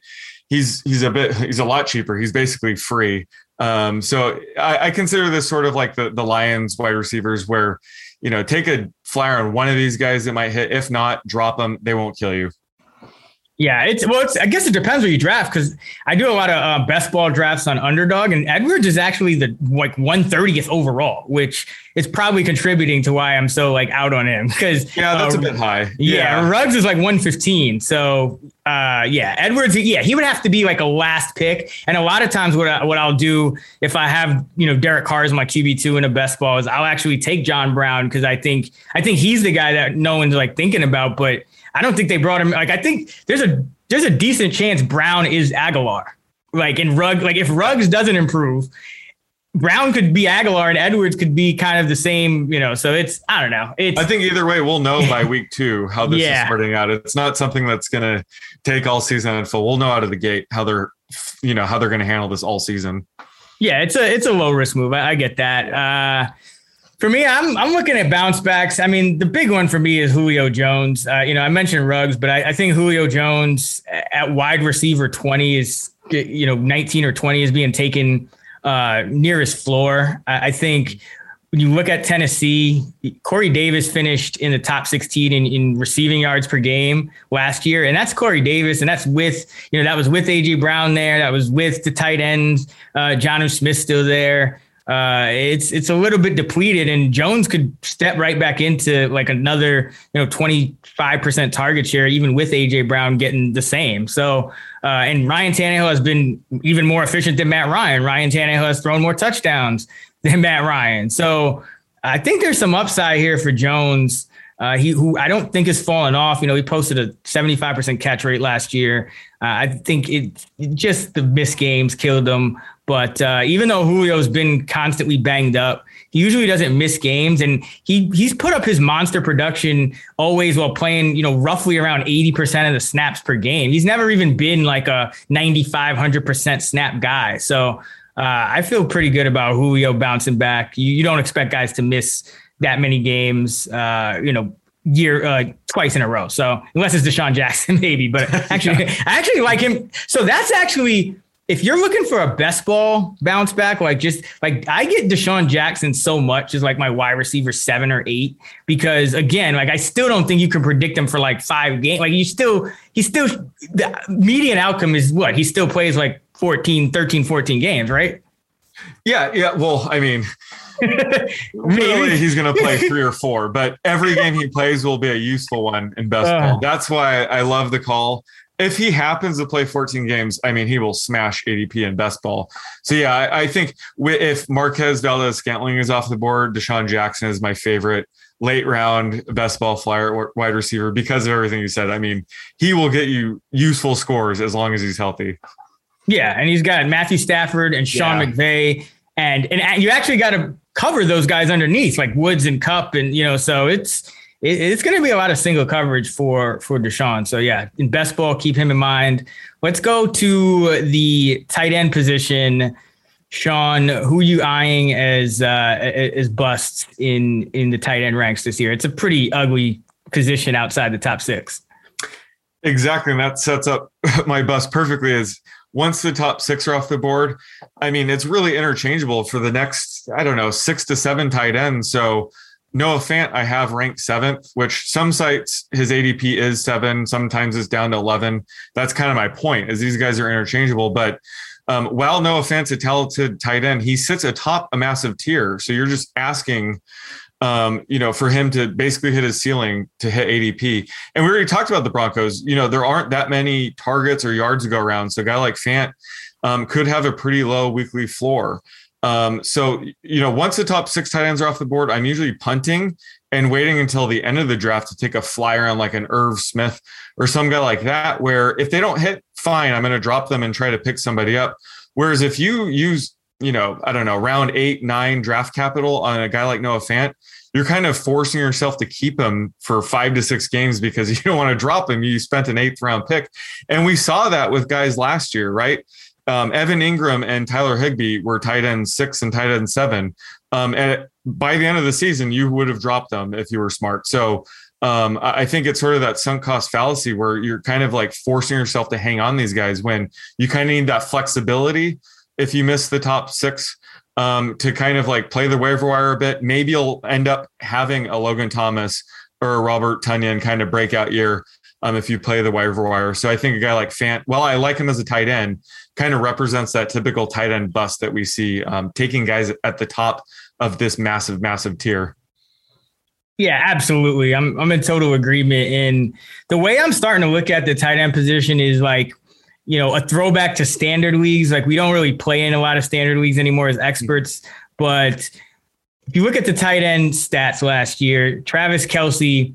he's he's a bit he's a lot cheaper. He's basically free. Um, so I, I, consider this sort of like the the Lions wide receivers, where you know take a flyer on one of these guys that might hit. If not, drop them. They won't kill you. Yeah, it's well, it's I guess it depends where you draft because I do a lot of uh, best ball drafts on underdog, and Edwards is actually the like 130th overall, which is probably contributing to why I'm so like out on him. Because yeah, that's uh, a bit high. Yeah, yeah, Ruggs is like 115. So uh, yeah, Edwards, yeah, he would have to be like a last pick. And a lot of times, what I, what I'll do if I have you know Derek Carr as my QB two in a best ball is I'll actually take John Brown because I think I think he's the guy that no one's like thinking about, but I don't think they brought him. Like I think there's a there's a decent chance Brown is Agholor. Like in Rug, like if Ruggs doesn't improve, Brown could be Agholor and Edwards could be kind of the same, you know. So it's I don't know. It's I think either way we'll know by week two how this yeah. is starting out. It's not something that's gonna take all season and full. We'll know out of the gate how they're you know how they're gonna handle this all season. Yeah, it's a it's a low risk move. I, I get that. Uh for me, I'm I'm looking at bounce backs. I mean, the big one for me is Julio Jones. Uh, you know, I mentioned Ruggs, but I, I, think Julio Jones at wide receiver 20 is you know 19 or 20 is being taken uh, near his floor. I, I, think when you look at Tennessee, Corey Davis finished in the top 16 in, in receiving yards per game last year, and that's Corey Davis, and that's with you know that was with AJ Brown there, that was with the tight ends, uh, Jonnu Smith still there uh, it's it's a little bit depleted, and Jones could step right back into like another you know twenty five percent target share, even with AJ Brown getting the same. So, uh, and Ryan Tannehill has been even more efficient than Matt Ryan. Ryan Tannehill has thrown more touchdowns than Matt Ryan. So, I think there's some upside here for Jones. Uh, he who I don't think has fallen off. You know, he posted a 75% catch rate last year. Uh, I think it just the missed games killed him. But uh, even though Julio's been constantly banged up, he usually doesn't miss games, and he he's put up his monster production always while playing, you know, roughly around eighty percent of the snaps per game. He's never even been like a 95, 100 percent snap guy. So uh, I feel pretty good about Julio bouncing back. You, you don't expect guys to miss that many games, uh, you know, year uh, twice in a row. So unless it's DeSean Jackson, maybe. But actually, I actually like him. So that's actually if you're looking for a best ball bounce back, like just like I get DeSean Jackson so much as like my wide receiver seven or eight, because again, like I still don't think you can predict him for like five games. Like you still, he still, the median outcome is what? He still plays like 14, 13, 14 games, right? Yeah, yeah. Well, I mean, Really, he's going to play three or four, but every game he plays will be a useful one in best uh, ball. That's why I love the call. If he happens to play 14 games, I mean, he will smash ADP in best ball. So, yeah, I, I think if Marquez Valdes Scantling is off the board, DeSean Jackson is my favorite late round best ball flyer wide receiver because of everything you said. I mean, he will get you useful scores as long as he's healthy. Yeah, and he's got Matthew Stafford and Sean yeah. McVay, and and you actually got to cover those guys underneath, like Woods and Kupp, and you know, so it's it, it's going to be a lot of single coverage for for DeSean. So yeah, in best ball, keep him in mind. Let's go to the tight end position. Sean, who are you eyeing as uh, as busts in in the tight end ranks this year? It's a pretty ugly position outside the top six. Exactly, and that sets up my bust perfectly. As once the top six are off the board, I mean, it's really interchangeable for the next, I don't know, six to seven tight ends. So Noah Fant, I have ranked seventh, which some sites his ADP is seven, sometimes it's down to 11. That's kind of my point is these guys are interchangeable. But um, while Noah Fant's a talented tight end, he sits atop a massive tier. So you're just asking um, you know, for him to basically hit his ceiling to hit ADP. And we already talked about the Broncos. You know, there aren't that many targets or yards to go around. So a guy like Fant um, could have a pretty low weekly floor. Um, so, you know, once the top six tight ends are off the board, I'm usually punting and waiting until the end of the draft to take a flyer on like an Irv Smith or some guy like that, where if they don't hit, fine, I'm going to drop them and try to pick somebody up. Whereas if you use you know, I don't know, round eight, nine draft capital on a guy like Noah Fant, you're kind of forcing yourself to keep him for five to six games because you don't want to drop him. You spent an eighth round pick. And we saw that with guys last year, right? Um, Evan Engram and Tyler Higbee were tight end six and tight end seven. Um, and by the end of the season, you would have dropped them if you were smart. So um, I think it's sort of that sunk cost fallacy where you're kind of like forcing yourself to hang on these guys when you kind of need that flexibility if you miss the top six um, to kind of like play the waiver wire a bit. Maybe you'll end up having a Logan Thomas or a Robert Tonyan kind of breakout year um, if you play the waiver wire. So I think a guy like Fant, well, I like him as a tight end, kind of represents that typical tight end bust that we see um, taking guys at the top of this massive, massive tier. Yeah, absolutely. I'm I'm in total agreement. And the way I'm starting to look at the tight end position is like you know, a throwback to standard leagues. Like we don't really play in a lot of standard leagues anymore as experts. But if you look at the tight end stats last year, Travis Kelce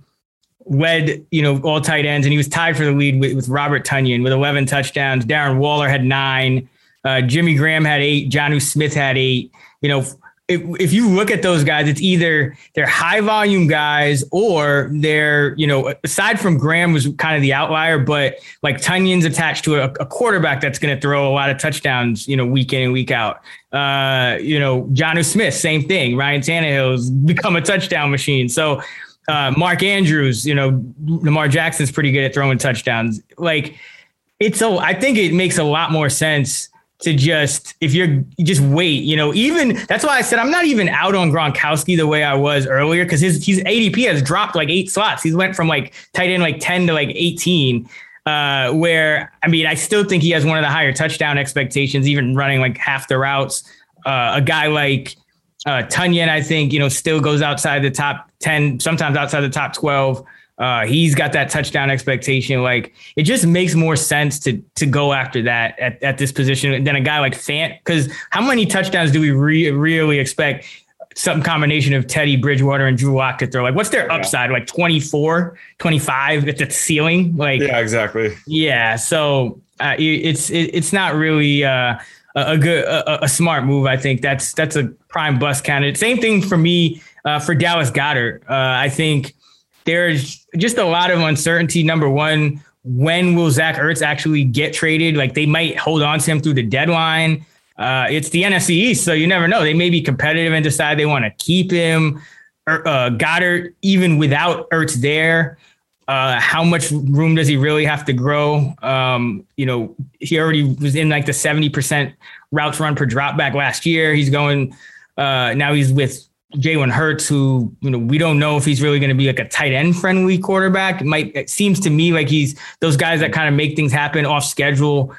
led, you know, all tight ends, and he was tied for the lead with, with Robert Tonyan with 11 touchdowns. Darren Waller had nine. Uh, Jimmy Graham had eight. Jonnu Smith had eight. You know, if, if you look at those guys, it's either they're high volume guys or they're, you know, aside from Graham was kind of the outlier, but like Tonyan's attached to a, a quarterback that's going to throw a lot of touchdowns, you know, week in and week out. Uh, you know, Jonnu Smith, same thing. Ryan Tannehill's become a touchdown machine. So uh, Mark Andrews, you know, Lamar Jackson's pretty good at throwing touchdowns. Like it's so I think it makes a lot more sense to just if you're you just wait, you know, even that's why I said I'm not even out on Gronkowski the way I was earlier because his his ADP has dropped like eight slots. He's went from like tight end like 10 to like 18. Uh, where I mean, I still think he has one of the higher touchdown expectations, even running like half the routes. Uh, a guy like uh, Tonyan, I think, you know, still goes outside the top 10, sometimes outside the top 12. Uh, he's got that touchdown expectation. Like it just makes more sense to to go after that at, at this position than a guy like Fant. Because how many touchdowns do we re- really expect? Some combination of Teddy Bridgewater and Drew Lock to throw. Like, what's their upside? Like 24, 25 at the ceiling? Like, yeah, exactly. Yeah. So uh, it's it, it's not really uh, a good a, a, smart move. I think that's that's a prime bust candidate. Same thing for me uh, for Dallas Goedert. Uh, I think there's just a lot of uncertainty. Number one, when will Zach Ertz actually get traded? Like they might hold on to him through the deadline. Uh, it's the NFC East, so you never know. They may be competitive and decide they want to keep him. Er, uh, Goedert, even without Ertz there, uh, how much room does he really have to grow? Um, you know, he already was in like the 70% routes run per drop back last year. He's going, uh, now he's with Jalen Hurts, who you know we don't know if he's really going to be like a tight end friendly quarterback. It might it seems to me like he's those guys that kind of make things happen off schedule,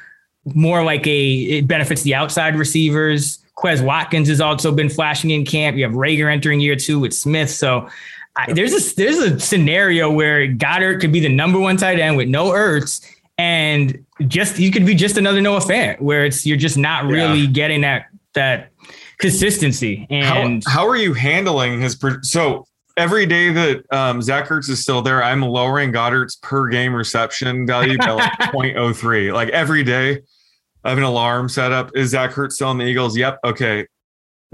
more like a it benefits the outside receivers. Quez Watkins has also been flashing in camp. You have Reagor entering year two with Smith. So I, there's a there's a scenario where Goedert could be the number one tight end with no Ertz, and just you could be just another Noah Fant, where it's you're just not really yeah. getting that that consistency. And how, how are you handling his so every day that um, Zach Ertz is still there, I'm lowering Goedert's per game reception value by like 0.03. Like every day, I have an alarm set up. Is Zach Ertz still on the Eagles? Yep. Okay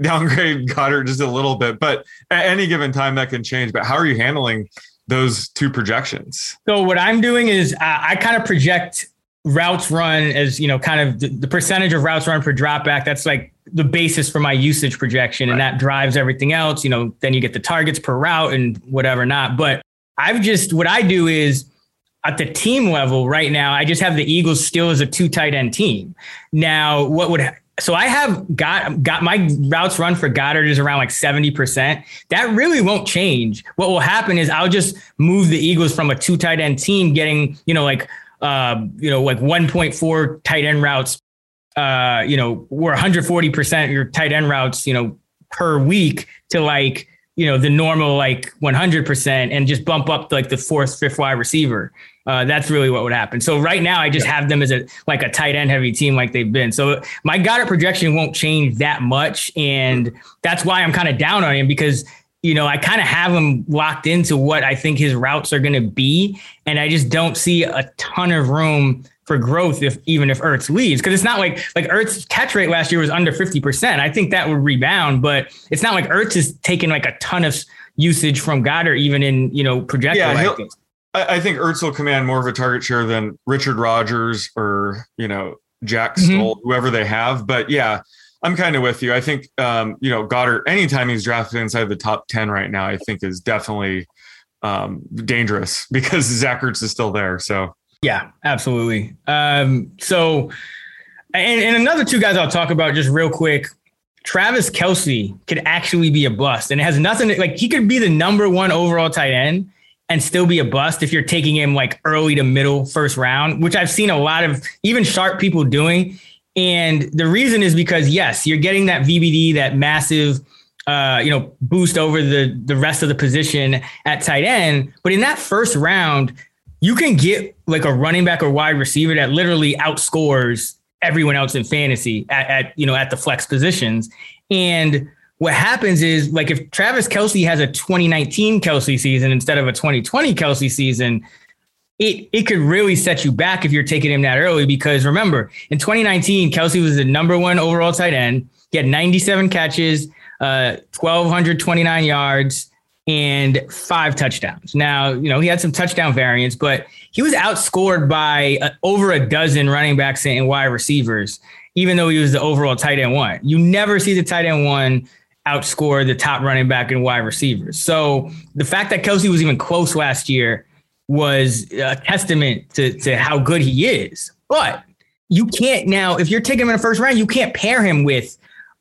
downgrade Goedert just a little bit, but at any given time that can change. But how are you handling those two projections? So what I'm doing is uh, I kind of project routes run as you know kind of the, the, percentage of routes run per dropback that's like the basis for my usage projection right. and that drives everything else you know then you get the targets per route and whatever not but i've just what i do is at the team level right now i just have the eagles still as a two tight end team now what would so I have got got my routes run for Goedert is around like 70%. That really won't change. What will happen is I'll just move the Eagles from a two tight end team getting, you know, like uh, you know, like 1.4 tight end routes, uh, you know, we're 140% your tight end routes, you know, per week to like, you know, the normal like 100% and just bump up like the fourth, fifth wide receiver. Uh, that's really what would happen. So right now, I just yeah. have them as a like a tight end heavy team, like they've been. So my Goedert projection won't change that much, and that's why I'm kind of down on him because you know I kind of have him locked into what I think his routes are going to be, and I just don't see a ton of room for growth if even if Ertz leaves because it's not like like Ertz catch rate last year was under 50%. I think that would rebound, but it's not like Ertz is taking like a ton of usage from Goedert even in, you know, projected yeah, I, I think Ertz will command more of a target share than Richard Rodgers or you know Jack mm-hmm. Stoll, mm-hmm. whoever they have. But yeah, I'm kind of with you. I think um, you know Goedert. Anytime he's drafted inside the top ten right now, I think is definitely um, dangerous because Zach Ertz is still there. So yeah, absolutely. Um, so and, and another two guys I'll talk about just real quick. Travis Kelce could actually be a bust, and it has nothing to, like he could be the number one overall tight end and still be a bust if you're taking him like early to middle first round, which I've seen a lot of even sharp people doing. And the reason is because yes, you're getting that VBD, that massive uh, you know, boost over the the rest of the position at tight end. But in that first round, you can get like a running back or wide receiver that literally outscores everyone else in fantasy at, at you know at the flex positions. And what happens is like if Travis Kelce has a 2019 Kelce season instead of a 2020 Kelce season, it it could really set you back if you're taking him that early because remember in 2019 Kelce was the number one overall tight end. He had 97 catches, uh, 1229 yards, and five touchdowns. Now you know he had some touchdown variants, but he was outscored by uh, over a dozen running backs and wide receivers, even though he was the overall tight end one. You never see the tight end one outscore the top running back and wide receivers. So the fact that Kelce was even close last year was a testament to, to how good he is. But you can't now, if you're taking him in the first round, you can't pair him with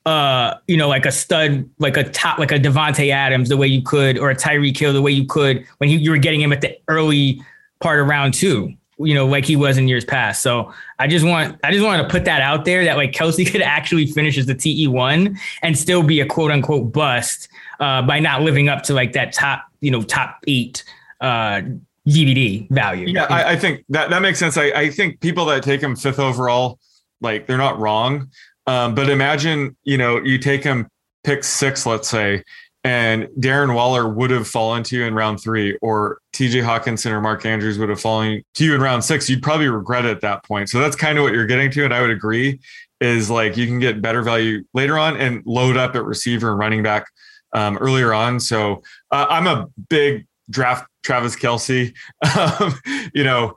uh, you know, like a stud, like a top, like a Davante Adams, the way you could, or a Tyreek Hill, the way you could when he, you were getting him at the early part of round two you know, like he was in years past. So I just want I just wanted to put that out there that like Kelce could actually finish as the TE one and still be a quote unquote bust uh, by not living up to like that top, you know, top eight uh VBD value. Yeah, I, I, think that that makes sense. I, I think people that take him fifth overall, like they're not wrong. Um, but imagine, you know, you take him pick six, let's say, and Darren Waller would have fallen to you in round three, or TJ Hockenson or Mark Andrews would have fallen to you in round six, you'd probably regret it at that point. So that's kind of what you're getting to. And I would agree is like you can get better value later on and load up at receiver and running back um, earlier on. So uh, I'm a big draft Travis Kelce, um, you know,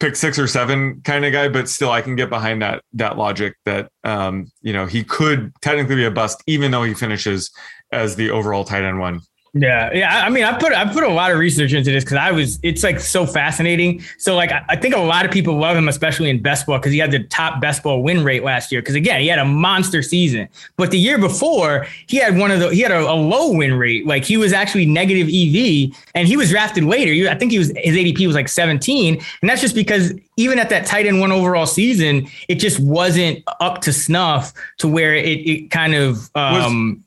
pick six or seven kind of guy, but still I can get behind that that logic that um, you know he could technically be a bust even though he finishes as the overall tight end one. Yeah, yeah. I mean, I put I put a lot of research into this because I was. It's like so fascinating. So like, I, I think a lot of people love him, especially in best ball, because he had the top best ball win rate last year. Because again, he had a monster season. But the year before, he had one of the he had a, a low win rate. Like he was actually negative EV, and he was drafted later. I think he was his ADP was like 17, and that's just because even at that tight end one overall season, it just wasn't up to snuff to where it, it kind of um.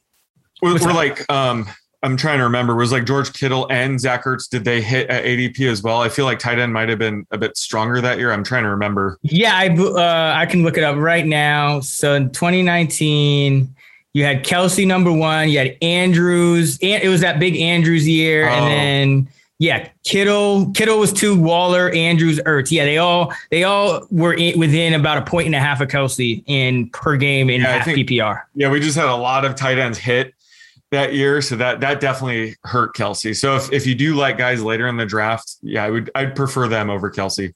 Was, we're, we're like um I'm trying to remember. Was like George Kittle and Zach Ertz? Did they hit at ADP as well? I feel like tight end might have been a bit stronger that year. I'm trying to remember. Yeah, I uh, I can look it up right now. So in 2019, you had Kelce number one. You had Andrews. And It was that big Andrews year, oh. and then yeah, Kittle. Kittle was two. Waller, Andrews, Ertz. Yeah, they all they all were in, within about a point and a half of Kelce in per game in yeah, half think, PPR. Yeah, we just had a lot of tight ends hit that year. So that that definitely hurt Kelce. So if, if you do like guys later in the draft, yeah, I would I'd prefer them over Kelce.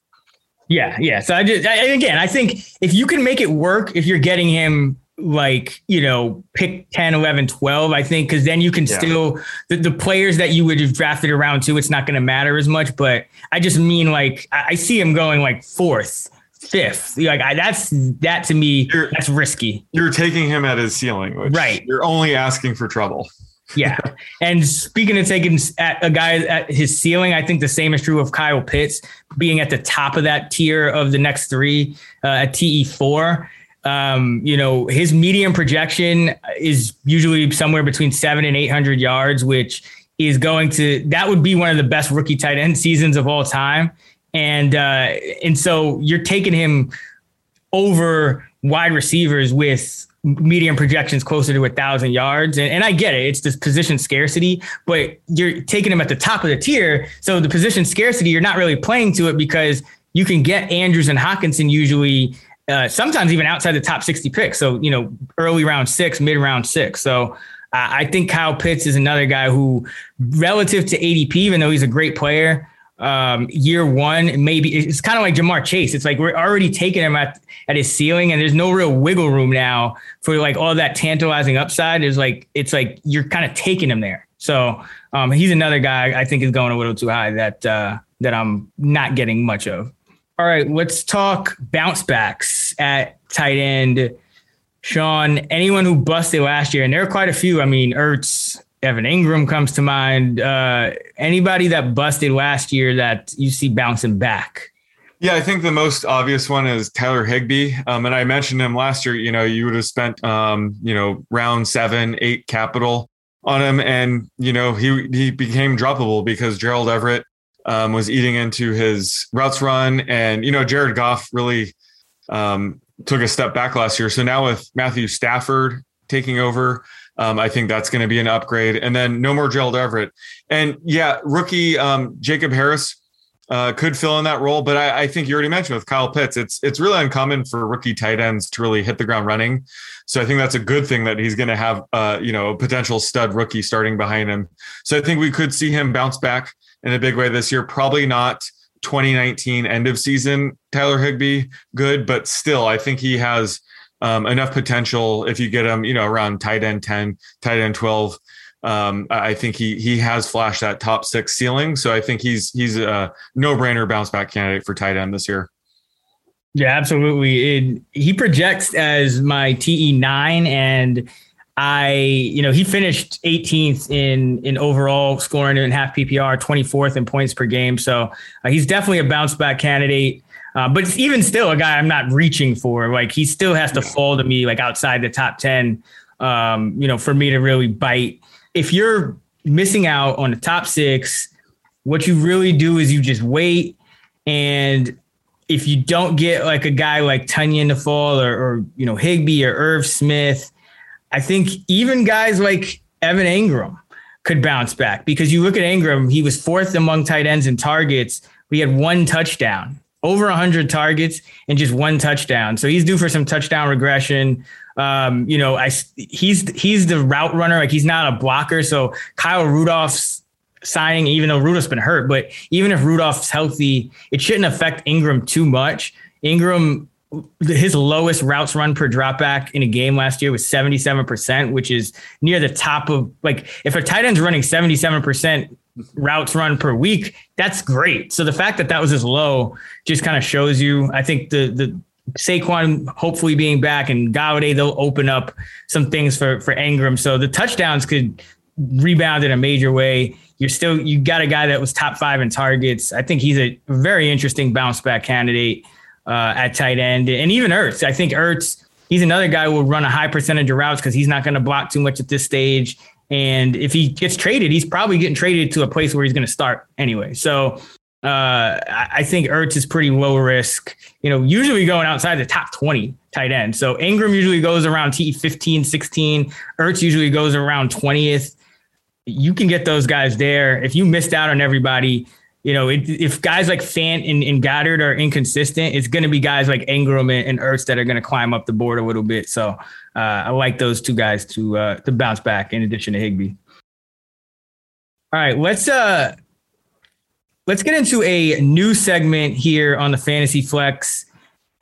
Yeah, yeah. So I just I, again, I think if you can make it work, if you're getting him like, you know, pick 10, 11, 12, I think, because then you can yeah. still, the, the players that you would have drafted around two, it's not going to matter as much. But I just mean like, I, I see him going like fourth fifth. Like I, that's that to me, you're, that's risky. You're taking him at his ceiling, right? You're only asking for trouble. yeah. And speaking of taking at a guy at his ceiling, I think the same is true of Kyle Pitts being at the top of that tier of the next three uh, at TE4. Um, you know, his medium projection is usually somewhere between seven and 800 yards, which is going to, that would be one of the best rookie tight end seasons of all time and uh, and so you're taking him over wide receivers with medium projections closer to a thousand yards. And, and, I get it. It's this position scarcity, but you're taking him at the top of the tier. So the position scarcity, you're not really playing to it because you can get Andrews and Hockenson usually, uh, sometimes even outside the top 60 picks. So, you know, early round six, mid round six. So I think Kyle Pitts is another guy who relative to ADP, even though he's a great player, um, year one, maybe it's kind of like Ja'Marr Chase. It's like we're already taking him at, at his ceiling and there's no real wiggle room now for like all that tantalizing upside. Is like, it's like you're kind of taking him there. So um, he's another guy I think is going a little too high that, uh, that I'm not getting much of. All right, let's talk bounce backs at tight end. Sean, anyone who busted last year, and there are quite a few. I mean, Ertz, Evan Engram comes to mind. Uh, anybody that busted last year that you see bouncing back? Yeah, I think the most obvious one is Tyler Higbee. Um, and I mentioned him last year. You know, you would have spent, um, you know, round seven, eight capital on him, and you know he he became droppable because Gerald Everett um, was eating into his routes run, and you know Jared Goff really um, took a step back last year. So now with Matthew Stafford taking over, um, I think that's going to be an upgrade. And then no more Gerald Everett. And yeah, rookie um, Jacob Harris uh, could fill in that role, but I, I, think you already mentioned with Kyle Pitts, it's it's really uncommon for rookie tight ends to really hit the ground running. So I think that's a good thing that he's going to have uh, you know a potential stud rookie starting behind him. So I think we could see him bounce back in a big way this year. Probably not 2019 end of season Tyler Higbee good, but still I think he has um, enough potential if you get him, you know, around tight end 10, tight end 12. Um, I think he he has flashed that top six ceiling. So I think he's he's a no brainer bounce back candidate for tight end this year. Yeah, absolutely. It, he projects as my TE nine, and I, you know, he finished 18th in in overall scoring in half PPR, 24th in points per game. So uh, he's definitely a bounce back candidate. Uh, but even still, a guy I'm not reaching for. Like he still has to fall to me like outside the top ten. Um, you know, for me to really bite. If you're missing out on the top six, what you really do is you just wait. And if you don't get like a guy like Tonyan to fall or, or you know Higbee or Irv Smith, I think even guys like Evan Engram could bounce back because you look at Engram, he was fourth among tight ends in targets. We had one touchdown over 100 targets and just one touchdown. So he's due for some touchdown regression. Um, you know, I he's he's the route runner, like he's not a blocker. So Kyle Rudolph's signing, even though Rudolph's been hurt, but even if Rudolph's healthy, it shouldn't affect Engram too much. Engram his lowest routes run per dropback in a game last year was 77%, which is near the top of like if a tight end's running 77% routes run per week, that's great. So the fact that that was as low just kind of shows you, I think the, the, Saquon hopefully being back and Golladay, they'll open up some things for for Engram. So the touchdowns could rebound in a major way. You're still you got a guy that was top five in targets. I think he's a very interesting bounce back candidate uh, at tight end, and even Ertz. I think Ertz. He's another guy who will run a high percentage of routes because he's not going to block too much at this stage. And if he gets traded, he's probably getting traded to a place where he's going to start anyway. So uh, I think Ertz is pretty low risk. You know, usually going outside the top 20 tight end. So Engram usually goes around T 15, 16. Ertz usually goes around 20th. You can get those guys there. If you missed out on everybody, you know, it, if guys like Fant and, and, Goedert are inconsistent, it's going to be guys like Engram and, and Ertz that are going to climb up the board a little bit. So I like those two guys to uh, to bounce back in addition to Higbee. All right, let's uh let's get into a new segment here on the Fantasy Flex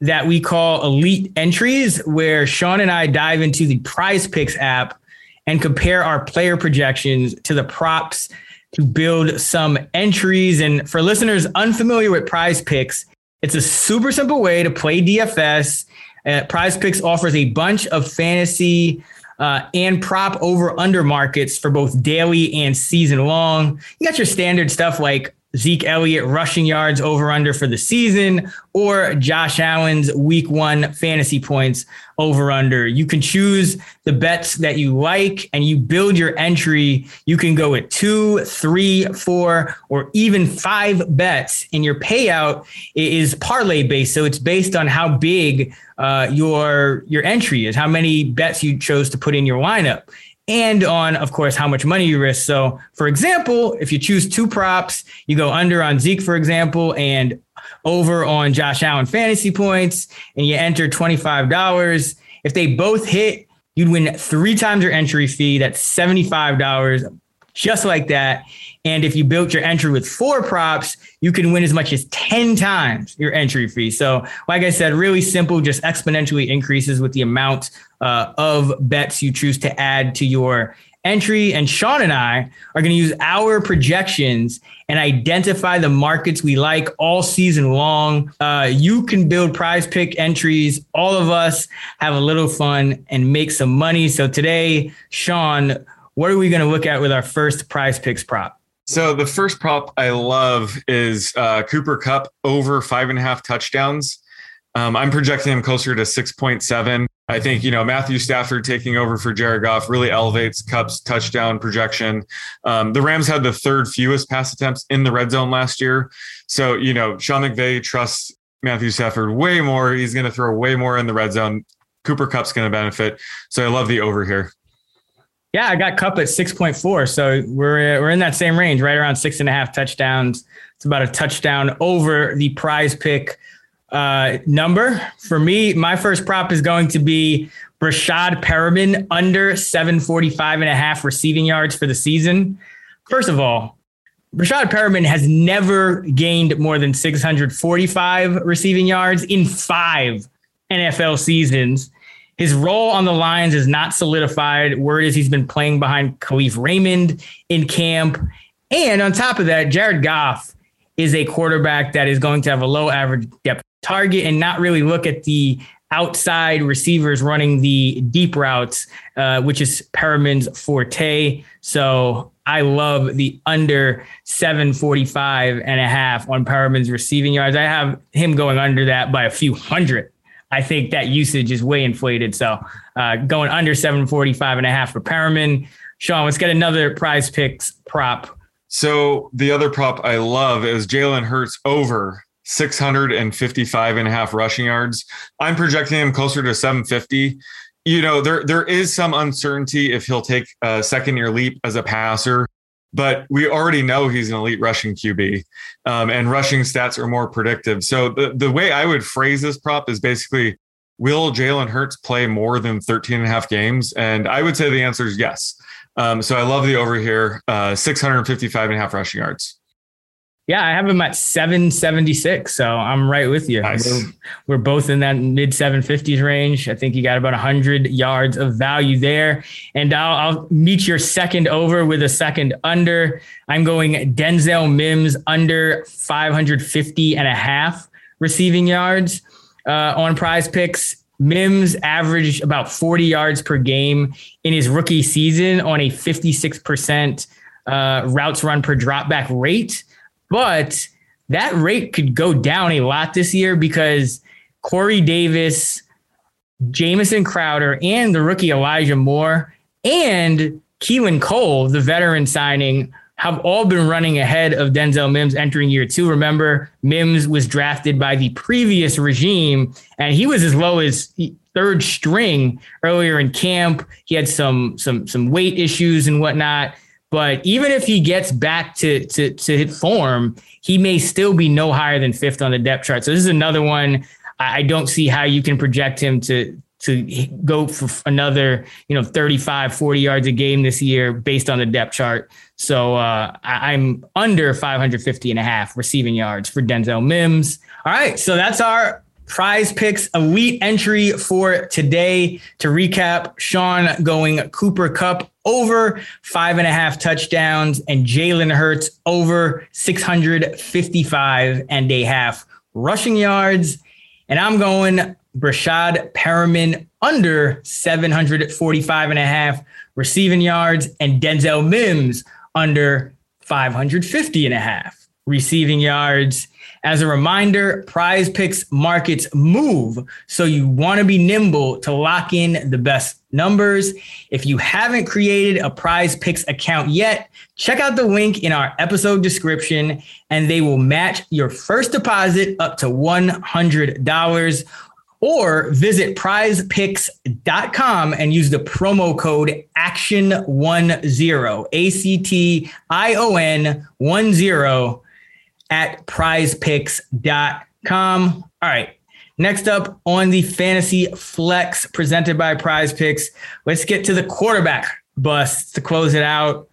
that we call Elite Entries, where Sean and I dive into the Prize Picks app and compare our player projections to the props to build some entries. And for listeners unfamiliar with Prize Picks, it's a super simple way to play DFS. Uh, Prize Picks offers a bunch of fantasy uh, and prop over under markets for both daily and season long. You got your standard stuff like Zeke Elliott rushing yards over under for the season or Josh Allen's week one fantasy points over under. You can choose the bets that you like and you build your entry. You can go with two, three, four, or even five bets, and your payout is parlay based. So it's based on how big uh, your your entry is, how many bets you chose to put in your lineup and on, of course, how much money you risk. So, for example, if you choose two props, you go under on Zeke, for example, and over on Josh Allen fantasy points, and you enter $25. If they both hit, you'd win three times your entry fee. That's $75, just like that. And if you built your entry with four props, you can win as much as 10 times your entry fee. So, like I said, really simple, just exponentially increases with the amount uh, of bets you choose to add to your entry. And Sean and I are going to use our projections and identify the markets we like all season long. Uh, you can build prize pick entries. All of us have a little fun and make some money. So today, Sean, what are we going to look at with our first prize picks prop? So the first prop I love is uh, Cooper Kupp over five and a half touchdowns. Um, I'm projecting him closer to 6.7. I think, you know, Matthew Stafford taking over for Jared Goff really elevates Kupp's touchdown projection. Um, the Rams had the third fewest pass attempts in the red zone last year. So, you know, Sean McVay trusts Matthew Stafford way more. He's going to throw way more in the red zone. Cooper Kupp's going to benefit. So I love the over here. Yeah, I got Kupp at 6.4. So we're we're in that same range, right around six and a half touchdowns. It's about a touchdown over the prize pick uh, number. For me, my first prop is going to be Breshad Perriman under 745 and a half receiving yards for the season. First of all, Breshad Perriman has never gained more than 645 receiving yards in five NFL seasons. His role on the Lions is not solidified. Word is he's been playing behind Kalif Raymond in camp. And on top of that, Jared Goff is a quarterback that is going to have a low average depth target and not really look at the outside receivers running the deep routes, uh, which is Perriman's forte. So I love the under 745 and a half on Perriman's receiving yards. I have him going under that by a few hundred. I think that usage is way inflated. So uh, going under 745 and a half for Perriman. Sean, let's get another prize picks prop. So the other prop I love is Jalen Hurts over 655 and a half rushing yards. I'm projecting him closer to 750. You know, there there is some uncertainty if he'll take a second year leap as a passer but we already know he's an elite rushing QB, um, and rushing stats are more predictive. So the, the way I would phrase this prop is basically, will Jalen Hurts play more than 13 and a half games? And I would say the answer is yes. Um, so I love the over here, uh, 655 and a half rushing yards. Yeah, I have him at 776. So I'm right with you. Nice. We're, we're both in that mid 750s range. I think you got about 100 yards of value there. And I'll, I'll meet your second over with a second under. I'm going Denzel Mims under 550 and a half receiving yards uh, on prize picks. Mims averaged about 40 yards per game in his rookie season on a 56% uh, routes run per dropback rate. But that rate could go down a lot this year because Corey Davis, Jamison Crowder, and the rookie Elijah Moore and Keelan Cole, the veteran signing, have all been running ahead of Denzel Mims entering year two. Remember, Mims was drafted by the previous regime, and he was as low as third string earlier in camp. He had some some some weight issues and whatnot. But even if he gets back to to to hit form, he may still be no higher than fifth on the depth chart. So this is another one. I don't see how you can project him to to go for another, you know, 35, 40 yards a game this year based on the depth chart. So uh, I'm under 550 and a half receiving yards for Denzel Mims. All right. So that's our prize picks elite entry for today. To recap, Sean going Cooper Kupp over five and a half touchdowns and Jalen Hurts over 655 and a half rushing yards. And I'm going Breshad Perriman under 745 and a half receiving yards and Denzel Mims under 550 and a half receiving yards. As a reminder, prize picks markets move. So you want to be nimble to lock in the best numbers. If you haven't created a prize picks account yet, check out the link in our episode description and they will match your first deposit up to $100 or visit prizepicks.com and use the promo code ACTION10, A C T I O N 10 at prizepicks.com. All right. Next up on the fantasy flex presented by Prize Picks, let's get to the quarterback bust to close it out.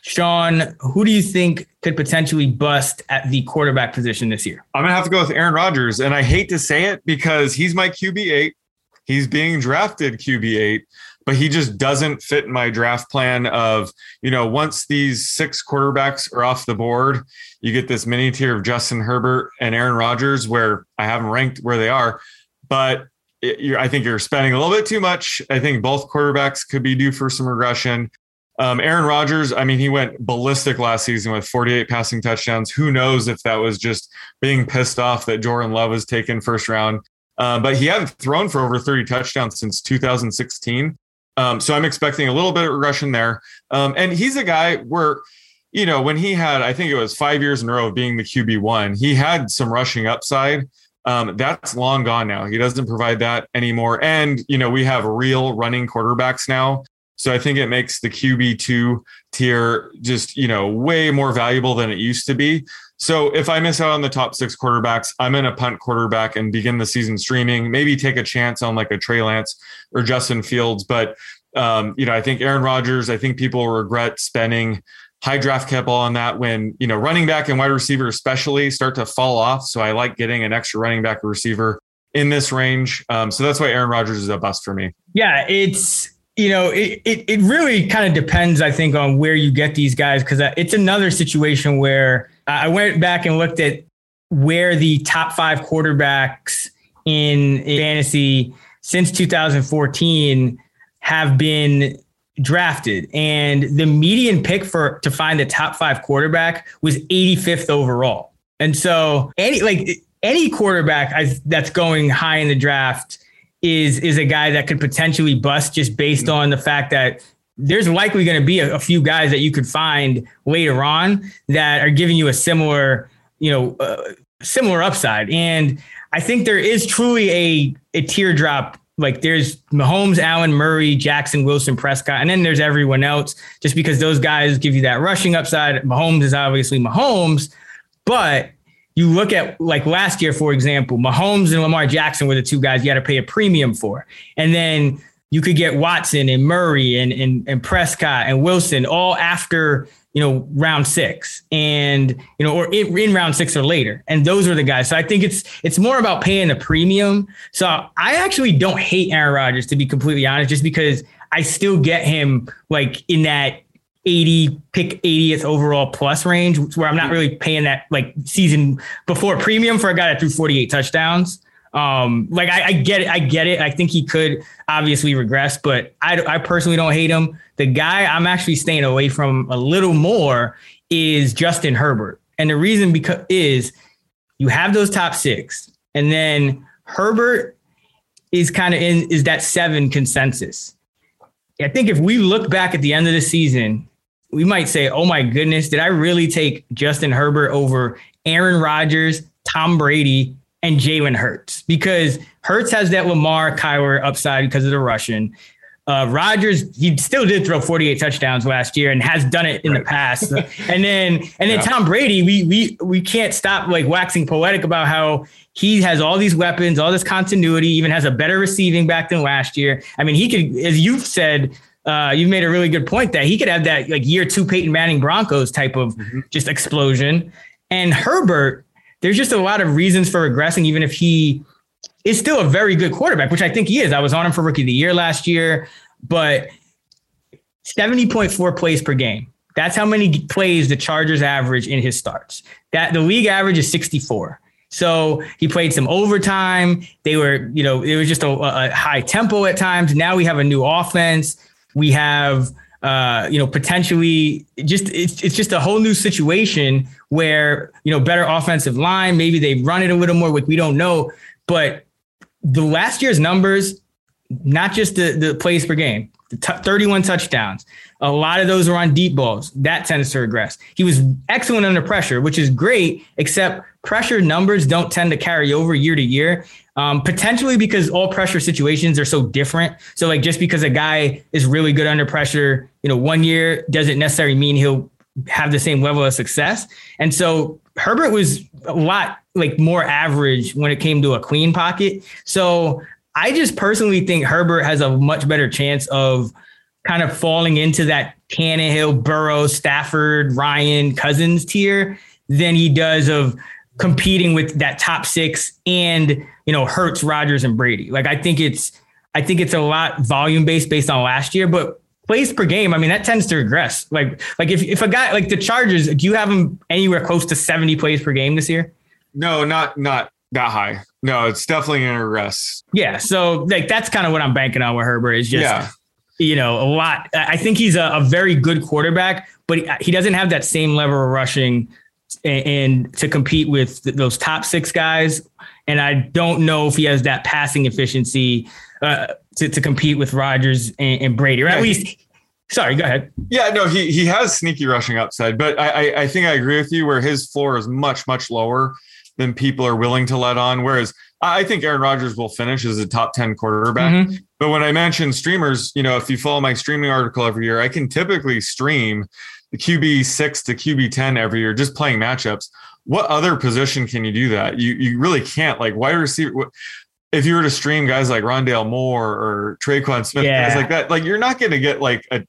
Sean, who do you think could potentially bust at the quarterback position this year? I'm gonna have to go with Aaron Rodgers, and I hate to say it because he's my QB eight. He's being drafted QB eight, but he just doesn't fit my draft plan. Of you know, once these six quarterbacks are off the board, you get this mini tier of Justin Herbert and Aaron Rodgers, where I haven't ranked where they are, but it, I think you're spending a little bit too much. I think both quarterbacks could be due for some regression. Um, Aaron Rodgers, I mean, he went ballistic last season with 48 passing touchdowns. Who knows if that was just being pissed off that Jordan Love was taken first round. Uh, but he hadn't thrown for over 30 touchdowns since 2016. Um, so I'm expecting a little bit of regression there. Um, and he's a guy where, you know, when he had, I think it was five years in a row of being the QB1, he had some rushing upside. Um, that's long gone now. He doesn't provide that anymore. And, you know, we have real running quarterbacks now so I think it makes the QB2 tier just, you know, way more valuable than it used to be. So if I miss out on the top six quarterbacks, I'm in a punt quarterback and begin the season streaming, maybe take a chance on like a Trey Lance or Justin Fields. But, um, you know, I think Aaron Rodgers, I think people regret spending high draft capital on that when, you know, running back and wide receiver especially start to fall off. So I like getting an extra running back or receiver in this range. Um, so that's why Aaron Rodgers is a bust for me. Yeah, it's you know, it, it, it really kind of depends, I think, on where you get these guys because uh, it's another situation where I went back and looked at where the top five quarterbacks in fantasy since 2014 have been drafted and the median pick for to find the top five quarterback was 85th overall and so any like any quarterback that's going high in the draft is is a guy that could potentially bust just based on the fact that there's likely going to be a, a, few guys that you could find later on that are giving you a similar, you know, uh, similar upside. And I think there is truly a a tier drop. Like there's Mahomes, Allen, Murray, Jackson, Wilson, Prescott, and then there's everyone else. Just because those guys give you that rushing upside. Mahomes is obviously Mahomes, but you look at like last year, for example, Mahomes and Lamar Jackson were the two guys you had to pay a premium for. And then you could get Watson and Murray and, and, and Prescott and Wilson all after, you know, round six and, you know, or in, in, round six or later. And those are the guys. So I think it's, it's more about paying the premium. So I actually don't hate Aaron Rodgers to be completely honest, just because I still get him like in that 80 pick 80th overall plus range where I'm not really paying that like season before premium for a guy that threw 48 touchdowns. Um, like I, I, get it, I get it. I think he could obviously regress, but I, I personally don't hate him. The guy I'm actually staying away from a little more is Justin Herbert, and the reason because is you have those top six, and then Herbert is kind of in is that seven consensus. I think if we look back at the end of the season, we might say, "Oh my goodness, did I really take Justin Herbert over Aaron Rodgers, Tom Brady, and Jalen Hurts because Hurts has that Lamar Kyler upside because of the Russian. Uh, Rodgers, he still did throw 48 touchdowns last year and has done it in right. the past. and then and then yeah. Tom Brady, we we we can't stop like waxing poetic about how he has all these weapons, all this continuity, even has a better receiving back than last year. I mean, he could, as you've said, uh, you've made a really good point that he could have that like year two Peyton Manning Broncos type of mm-hmm. just explosion. And Herbert, there's just a lot of reasons for regressing, even if he is still a very good quarterback, which I think he is. I was on him for rookie of the year last year, but 70.4 plays per game. That's how many plays the Chargers average in his starts. That the league average is 64. So he played some overtime. They were, you know, it was just a, a high tempo at times. Now we have a new offense. We have uh, you know, potentially just it's it's just a whole new situation where you know better offensive line. Maybe they run it a little more. Like we don't know, but the last year's numbers, not just the the plays per game, the t- 31 touchdowns. A lot of those are on deep balls. That tends to regress. He was excellent under pressure, which is great, except pressure numbers don't tend to carry over year to year. Um, potentially because all pressure situations are so different. So like just because a guy is really good under pressure, you know, one year doesn't necessarily mean he'll have the same level of success. And so Herbert was a lot like more average when it came to a clean pocket. So I just personally think Herbert has a much better chance of kind of falling into that Tannehill, Burrow, Stafford, Ryan, Cousins tier than he does of competing with that top six and you know Hurts, Rodgers, and Brady. Like I think it's I think it's a lot volume based based on last year, but plays per game. I mean that tends to regress. Like like if if a guy like the Chargers, do you have them anywhere close to seventy plays per game this year? No, not not that high. No, it's definitely in a regress. Yeah, so like that's kind of what I'm banking on with Herbert is just. Yeah. You know, a lot. I think he's a, a very good quarterback, but he, he doesn't have that same level of rushing and, and to compete with those top six guys. And I don't know if he has that passing efficiency uh, to, to compete with Rodgers and, and Brady, or at yeah, least. He, sorry, go ahead. Yeah, no, he he has sneaky rushing upside, but I, I I think I agree with you where his floor is much much lower than people are willing to let on. Whereas I think Aaron Rodgers will finish as a top 10 quarterback. Mm-hmm. But when I mention streamers, you know, if you follow my streaming article every year, I can typically stream the QB six to QB 10 every year, just playing matchups. What other position can you do that? You you really can't like wide receiver. If you were to stream guys like Rondale Moore or Tre'Quan Smith, yeah. guys like that, like you're not going to get like a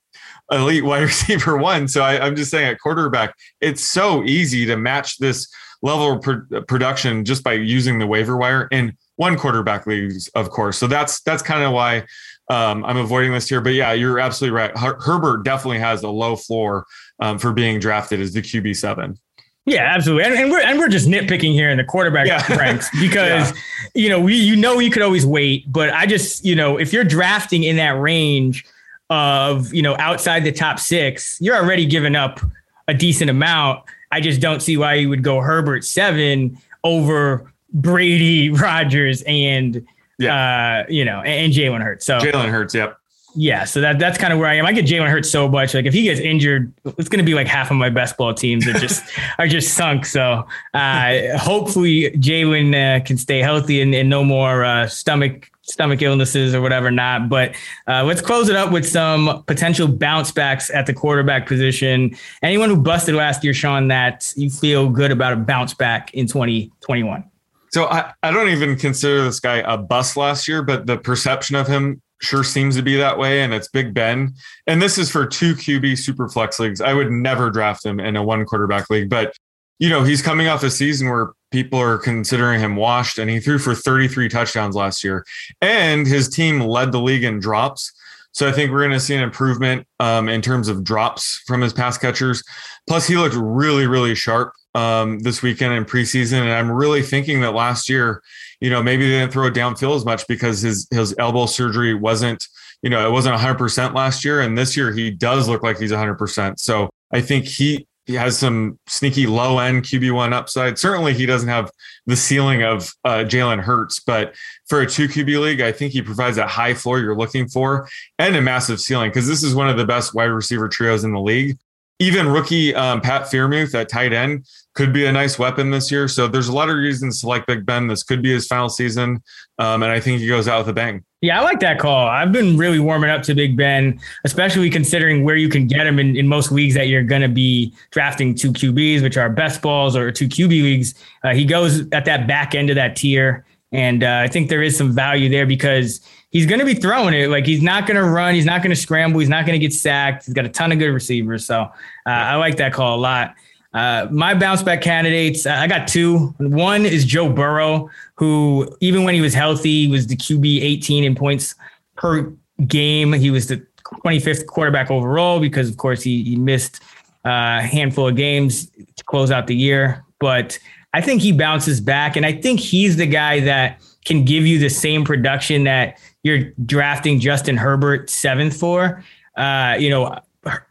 elite wide receiver one. So I, am just saying at quarterback, it's so easy to match this level of pro- production just by using the waiver wire in one quarterback leagues, of course. So that's that's kind of why um, I'm avoiding this here. But yeah, you're absolutely right. Her- Herbert definitely has a low floor um, for being drafted as the QB seven. Yeah, absolutely, and, and, we're and we're just nitpicking here in the quarterback yeah. ranks because yeah. you know we you know you could always wait, but I just you know if you're drafting in that range of you know outside the top six, you're already giving up a decent amount. I just don't see why you would go Herbert seven over Brady, Rodgers, and yeah. uh, you know, and, and Jalen Hurts. So Jalen Hurts, yep yeah, so that that's kind of where I am. I get Jalen Hurts so much. Like if he gets injured, it's going to be like half of my best ball teams that just are just sunk. So uh, hopefully Jalen uh, can stay healthy and, and no more uh, stomach stomach illnesses or whatever not. But uh, let's close it up with some potential bounce backs at the quarterback position. Anyone who busted last year, Sean, that you feel good about a bounce back in 2021. So I, I don't even consider this guy a bust last year, but the perception of him sure seems to be that way, and it's Big Ben. And this is for two QB super flex leagues. I would never draft him in a one quarterback league, but you know, he's coming off a season where people are considering him washed, and he threw for 33 touchdowns last year, and his team led the league in drops. So I think we're going to see an improvement um, in terms of drops from his pass catchers. Plus, he looked really, really sharp um, this weekend in preseason, and I'm really thinking that last year, you know, maybe they didn't throw it downfield as much because his his elbow surgery wasn't, you know, it wasn't 100 percent last year, and this year he does look like he's 100 percent. So I think he he has some sneaky low end QB1 upside. Certainly, he doesn't have the ceiling of uh, Jalen Hurts, but for a two QB league, I think he provides that high floor you're looking for and a massive ceiling because this is one of the best wide receiver trios in the league. Even rookie um, Pat Freiermuth at tight end could be a nice weapon this year. So there's a lot of reasons to like Big Ben. This could be his final season, um, and I think he goes out with a bang. Yeah, I like that call. I've been really warming up to Big Ben, especially considering where you can get him in, in most leagues that you're going to be drafting two QBs, which are best balls or two QB leagues. Uh, he goes at that back end of that tier. And uh, I think there is some value there because he's going to be throwing it. Like he's not going to run. He's not going to scramble. He's not going to get sacked. He's got a ton of good receivers. So uh, I like that call a lot. Uh, my bounce back candidates, I got two. One is Joe Burrow, who even when he was healthy, was the QB 18 in points per game. He was the 25th quarterback overall because, of course, he, he missed a handful of games to close out the year. But I think he bounces back, and I think he's the guy that can give you the same production that you're drafting Justin Herbert seventh for. Uh, you know,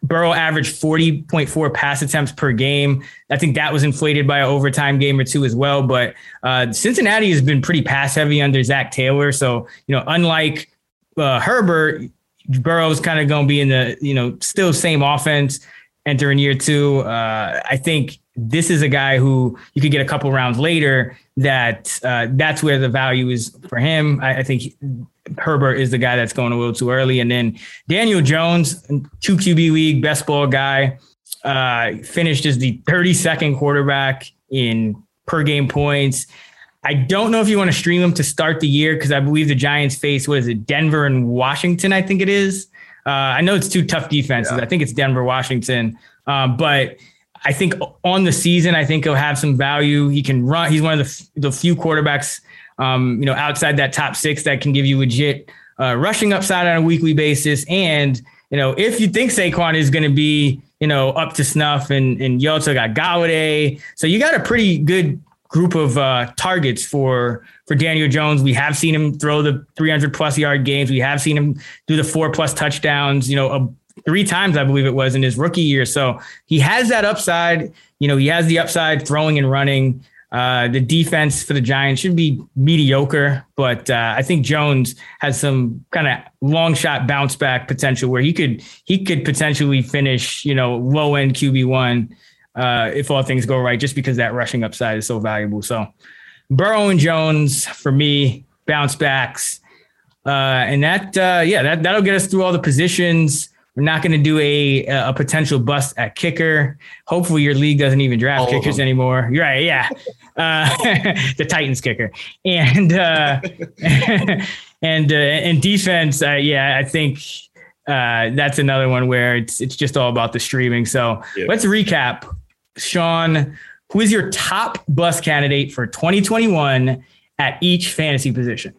Burrow averaged 40.4 pass attempts per game. I think that was inflated by an overtime game or two as well. But uh, Cincinnati has been pretty pass heavy under Zac Taylor. So, you know, unlike uh, Herbert, Burrow's kind of going to be in the, you know, still same offense entering year two. Uh, I think this is a guy who you could get a couple rounds later that uh, that's where the value is for him. I, I think Herbert is the guy that's going a little too early. And then Daniel Jones, two QB league, best ball guy, uh, finished as the 32nd quarterback in per game points. I don't know if you want to stream him to start the year because I believe the Giants face what is it, Denver and Washington? I think it is. Uh, I know it's two tough defenses. Yeah. I think it's Denver, Washington, um, but I think on the season, I think he'll have some value. He can run. He's one of the, the few quarterbacks um, you know, outside that top six that can give you legit uh, rushing upside on a weekly basis. And, you know, if you think Saquon is going to be, you know, up to snuff and, and you also got Golladay. So you got a pretty good group of uh, targets for for Daniel Jones. We have seen him throw the 300 plus yard games. We have seen him do the four plus touchdowns. You know, a, three times I believe it was in his rookie year. So he has that upside. You know, he has the upside throwing and running. Uh, the defense for the Giants should be mediocre, but uh, I think Jones has some kind of long shot bounce back potential where he could he could potentially finish, you know, low end QB one uh, if all things go right, just because that rushing upside is so valuable. So Burrow and Jones for me bounce backs, uh, and that uh, yeah that that'll get us through all the positions. We're not going to do a a potential bust at kicker. Hopefully, your league doesn't even draft All kickers anymore. You're right, yeah. Uh, the Titans kicker and uh, and uh, and defense. Uh, yeah, I think uh, that's another one where it's it's just all about the streaming. So yeah. let's recap, Sean. Who is your top bust candidate for 2021 at each fantasy position?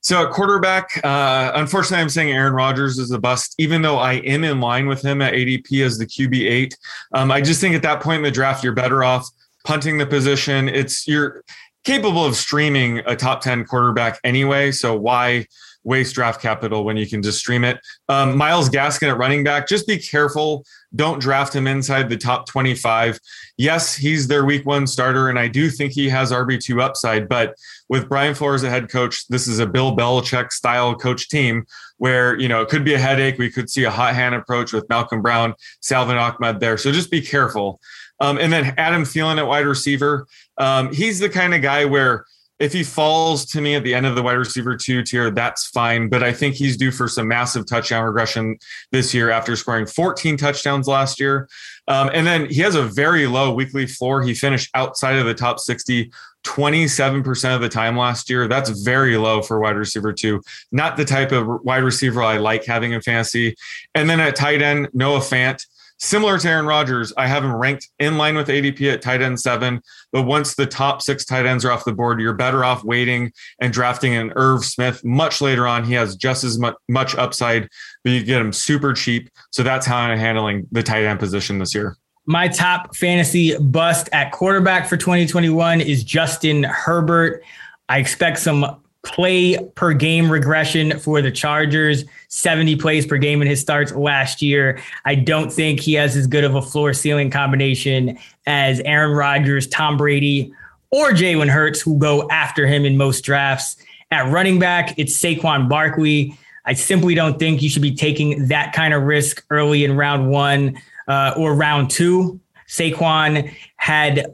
So at quarterback, uh, unfortunately, I'm saying Aaron Rodgers is a bust, even though I am in line with him at ADP as the QB eight. Um, I just think at that point in the draft, you're better off punting the position. It's you're capable of streaming a top 10 quarterback anyway. So why waste draft capital when you can just stream it? Um, Myles Gaskin at running back, just be careful. Don't draft him inside the top 25. Yes, he's their week one starter, and I do think he has RB2 upside, but with Brian Flores as head coach, this is a Bill Belichick style coach team where, you know, it could be a headache. We could see a hot hand approach with Malcolm Brown, Salvon Ahmed there. So just be careful. Um, and then Adam Thielen at wide receiver. Um, he's the kind of guy where if he falls to me at the end of the wide receiver two tier, that's fine. But I think he's due for some massive touchdown regression this year after scoring 14 touchdowns last year. Um, and then he has a very low weekly floor. He finished outside of the top 60 27% of the time last year. That's very low for wide receiver two. Not the type of wide receiver I like having in fantasy. And then at tight end, Noah Fant. Similar to Aaron Rodgers, I have him ranked in line with ADP at tight end seven. But once the top six tight ends are off the board, you're better off waiting and drafting an Irv Smith much later on. He has just as much, much upside, but you get him super cheap. So that's how I'm handling the tight end position this year. My top fantasy bust at quarterback for 2021 is Justin Herbert. I expect some play per game regression for the Chargers, 70 plays per game in his starts last year. I don't think he has as good of a floor ceiling combination as Aaron Rodgers, Tom Brady, or Jalen Hurts, who go after him in most drafts. At running back, it's Saquon Barkley. I simply don't think you should be taking that kind of risk early in round one uh, or round two. Saquon had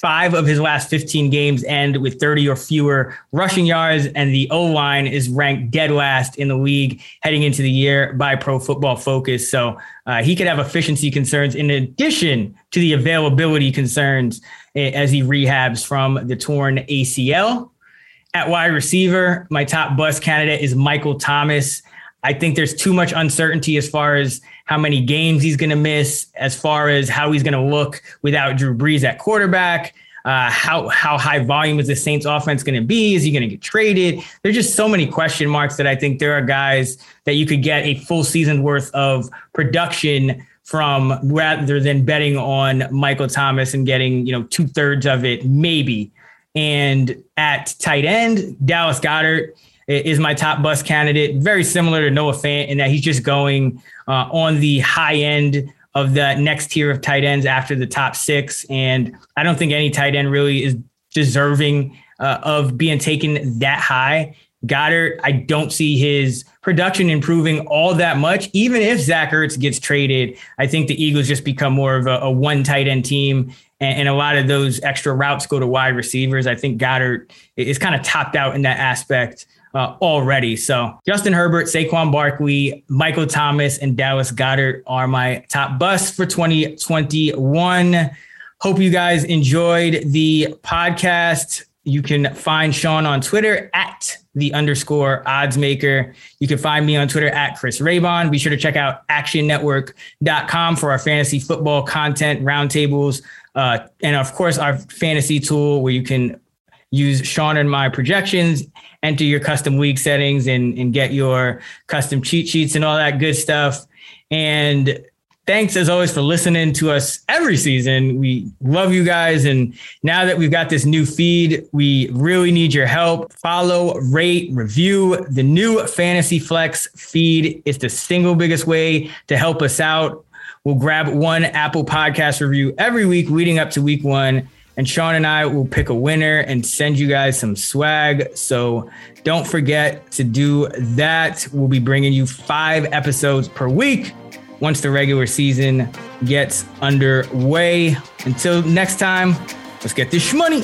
five of his last 15 games end with 30 or fewer rushing yards, and the O line is ranked dead last in the league heading into the year by Pro Football Focus. So uh, he could have efficiency concerns in addition to the availability concerns eh, as he rehabs from the torn ACL. At wide receiver, my top bust candidate is Michael Thomas. I think there's too much uncertainty as far as how many games he's going to miss, as far as how he's going to look without Drew Brees at quarterback. Uh, how how high volume is the Saints offense going to be? Is he going to get traded? There's just so many question marks that I think there are guys that you could get a full season worth of production from rather than betting on Michael Thomas and getting you know two thirds of it maybe. And at tight end, Dallas Goedert is my top bust candidate. Very similar to Noah Fant in that he's just going uh, on the high end of the next tier of tight ends after the top six. And I don't think any tight end really is deserving uh, of being taken that high. Goedert, I don't see his production improving all that much. Even if Zach Ertz gets traded, I think the Eagles just become more of a, a one tight end team. And, and, a lot of those extra routes go to wide receivers. I think Goedert is kind of topped out in that aspect uh, already. So Justin Herbert, Saquon Barkley, Michael Thomas, and Dallas Goedert are my top busts for 2021. Hope you guys enjoyed the podcast. You can find Sean on Twitter at the underscore odds maker. You can find me on Twitter at Chris Raybon. Be sure to check out actionnetwork.com for our fantasy football content roundtables. Uh, and of course, our fantasy tool where you can use Sean and my projections, enter your custom week settings, and, and get your custom cheat sheets and all that good stuff. And thanks as always for listening to us every season. We love you guys. And now that we've got this new feed, we really need your help. Follow, rate, review the new Fantasy Flex feed. It's the single biggest way to help us out. We'll grab one Apple podcast review every week leading up to week one and Sean and I will pick a winner and send you guys some swag. So don't forget to do that. We'll be bringing you five episodes per week once the regular season gets underway. Until next time, let's get this money.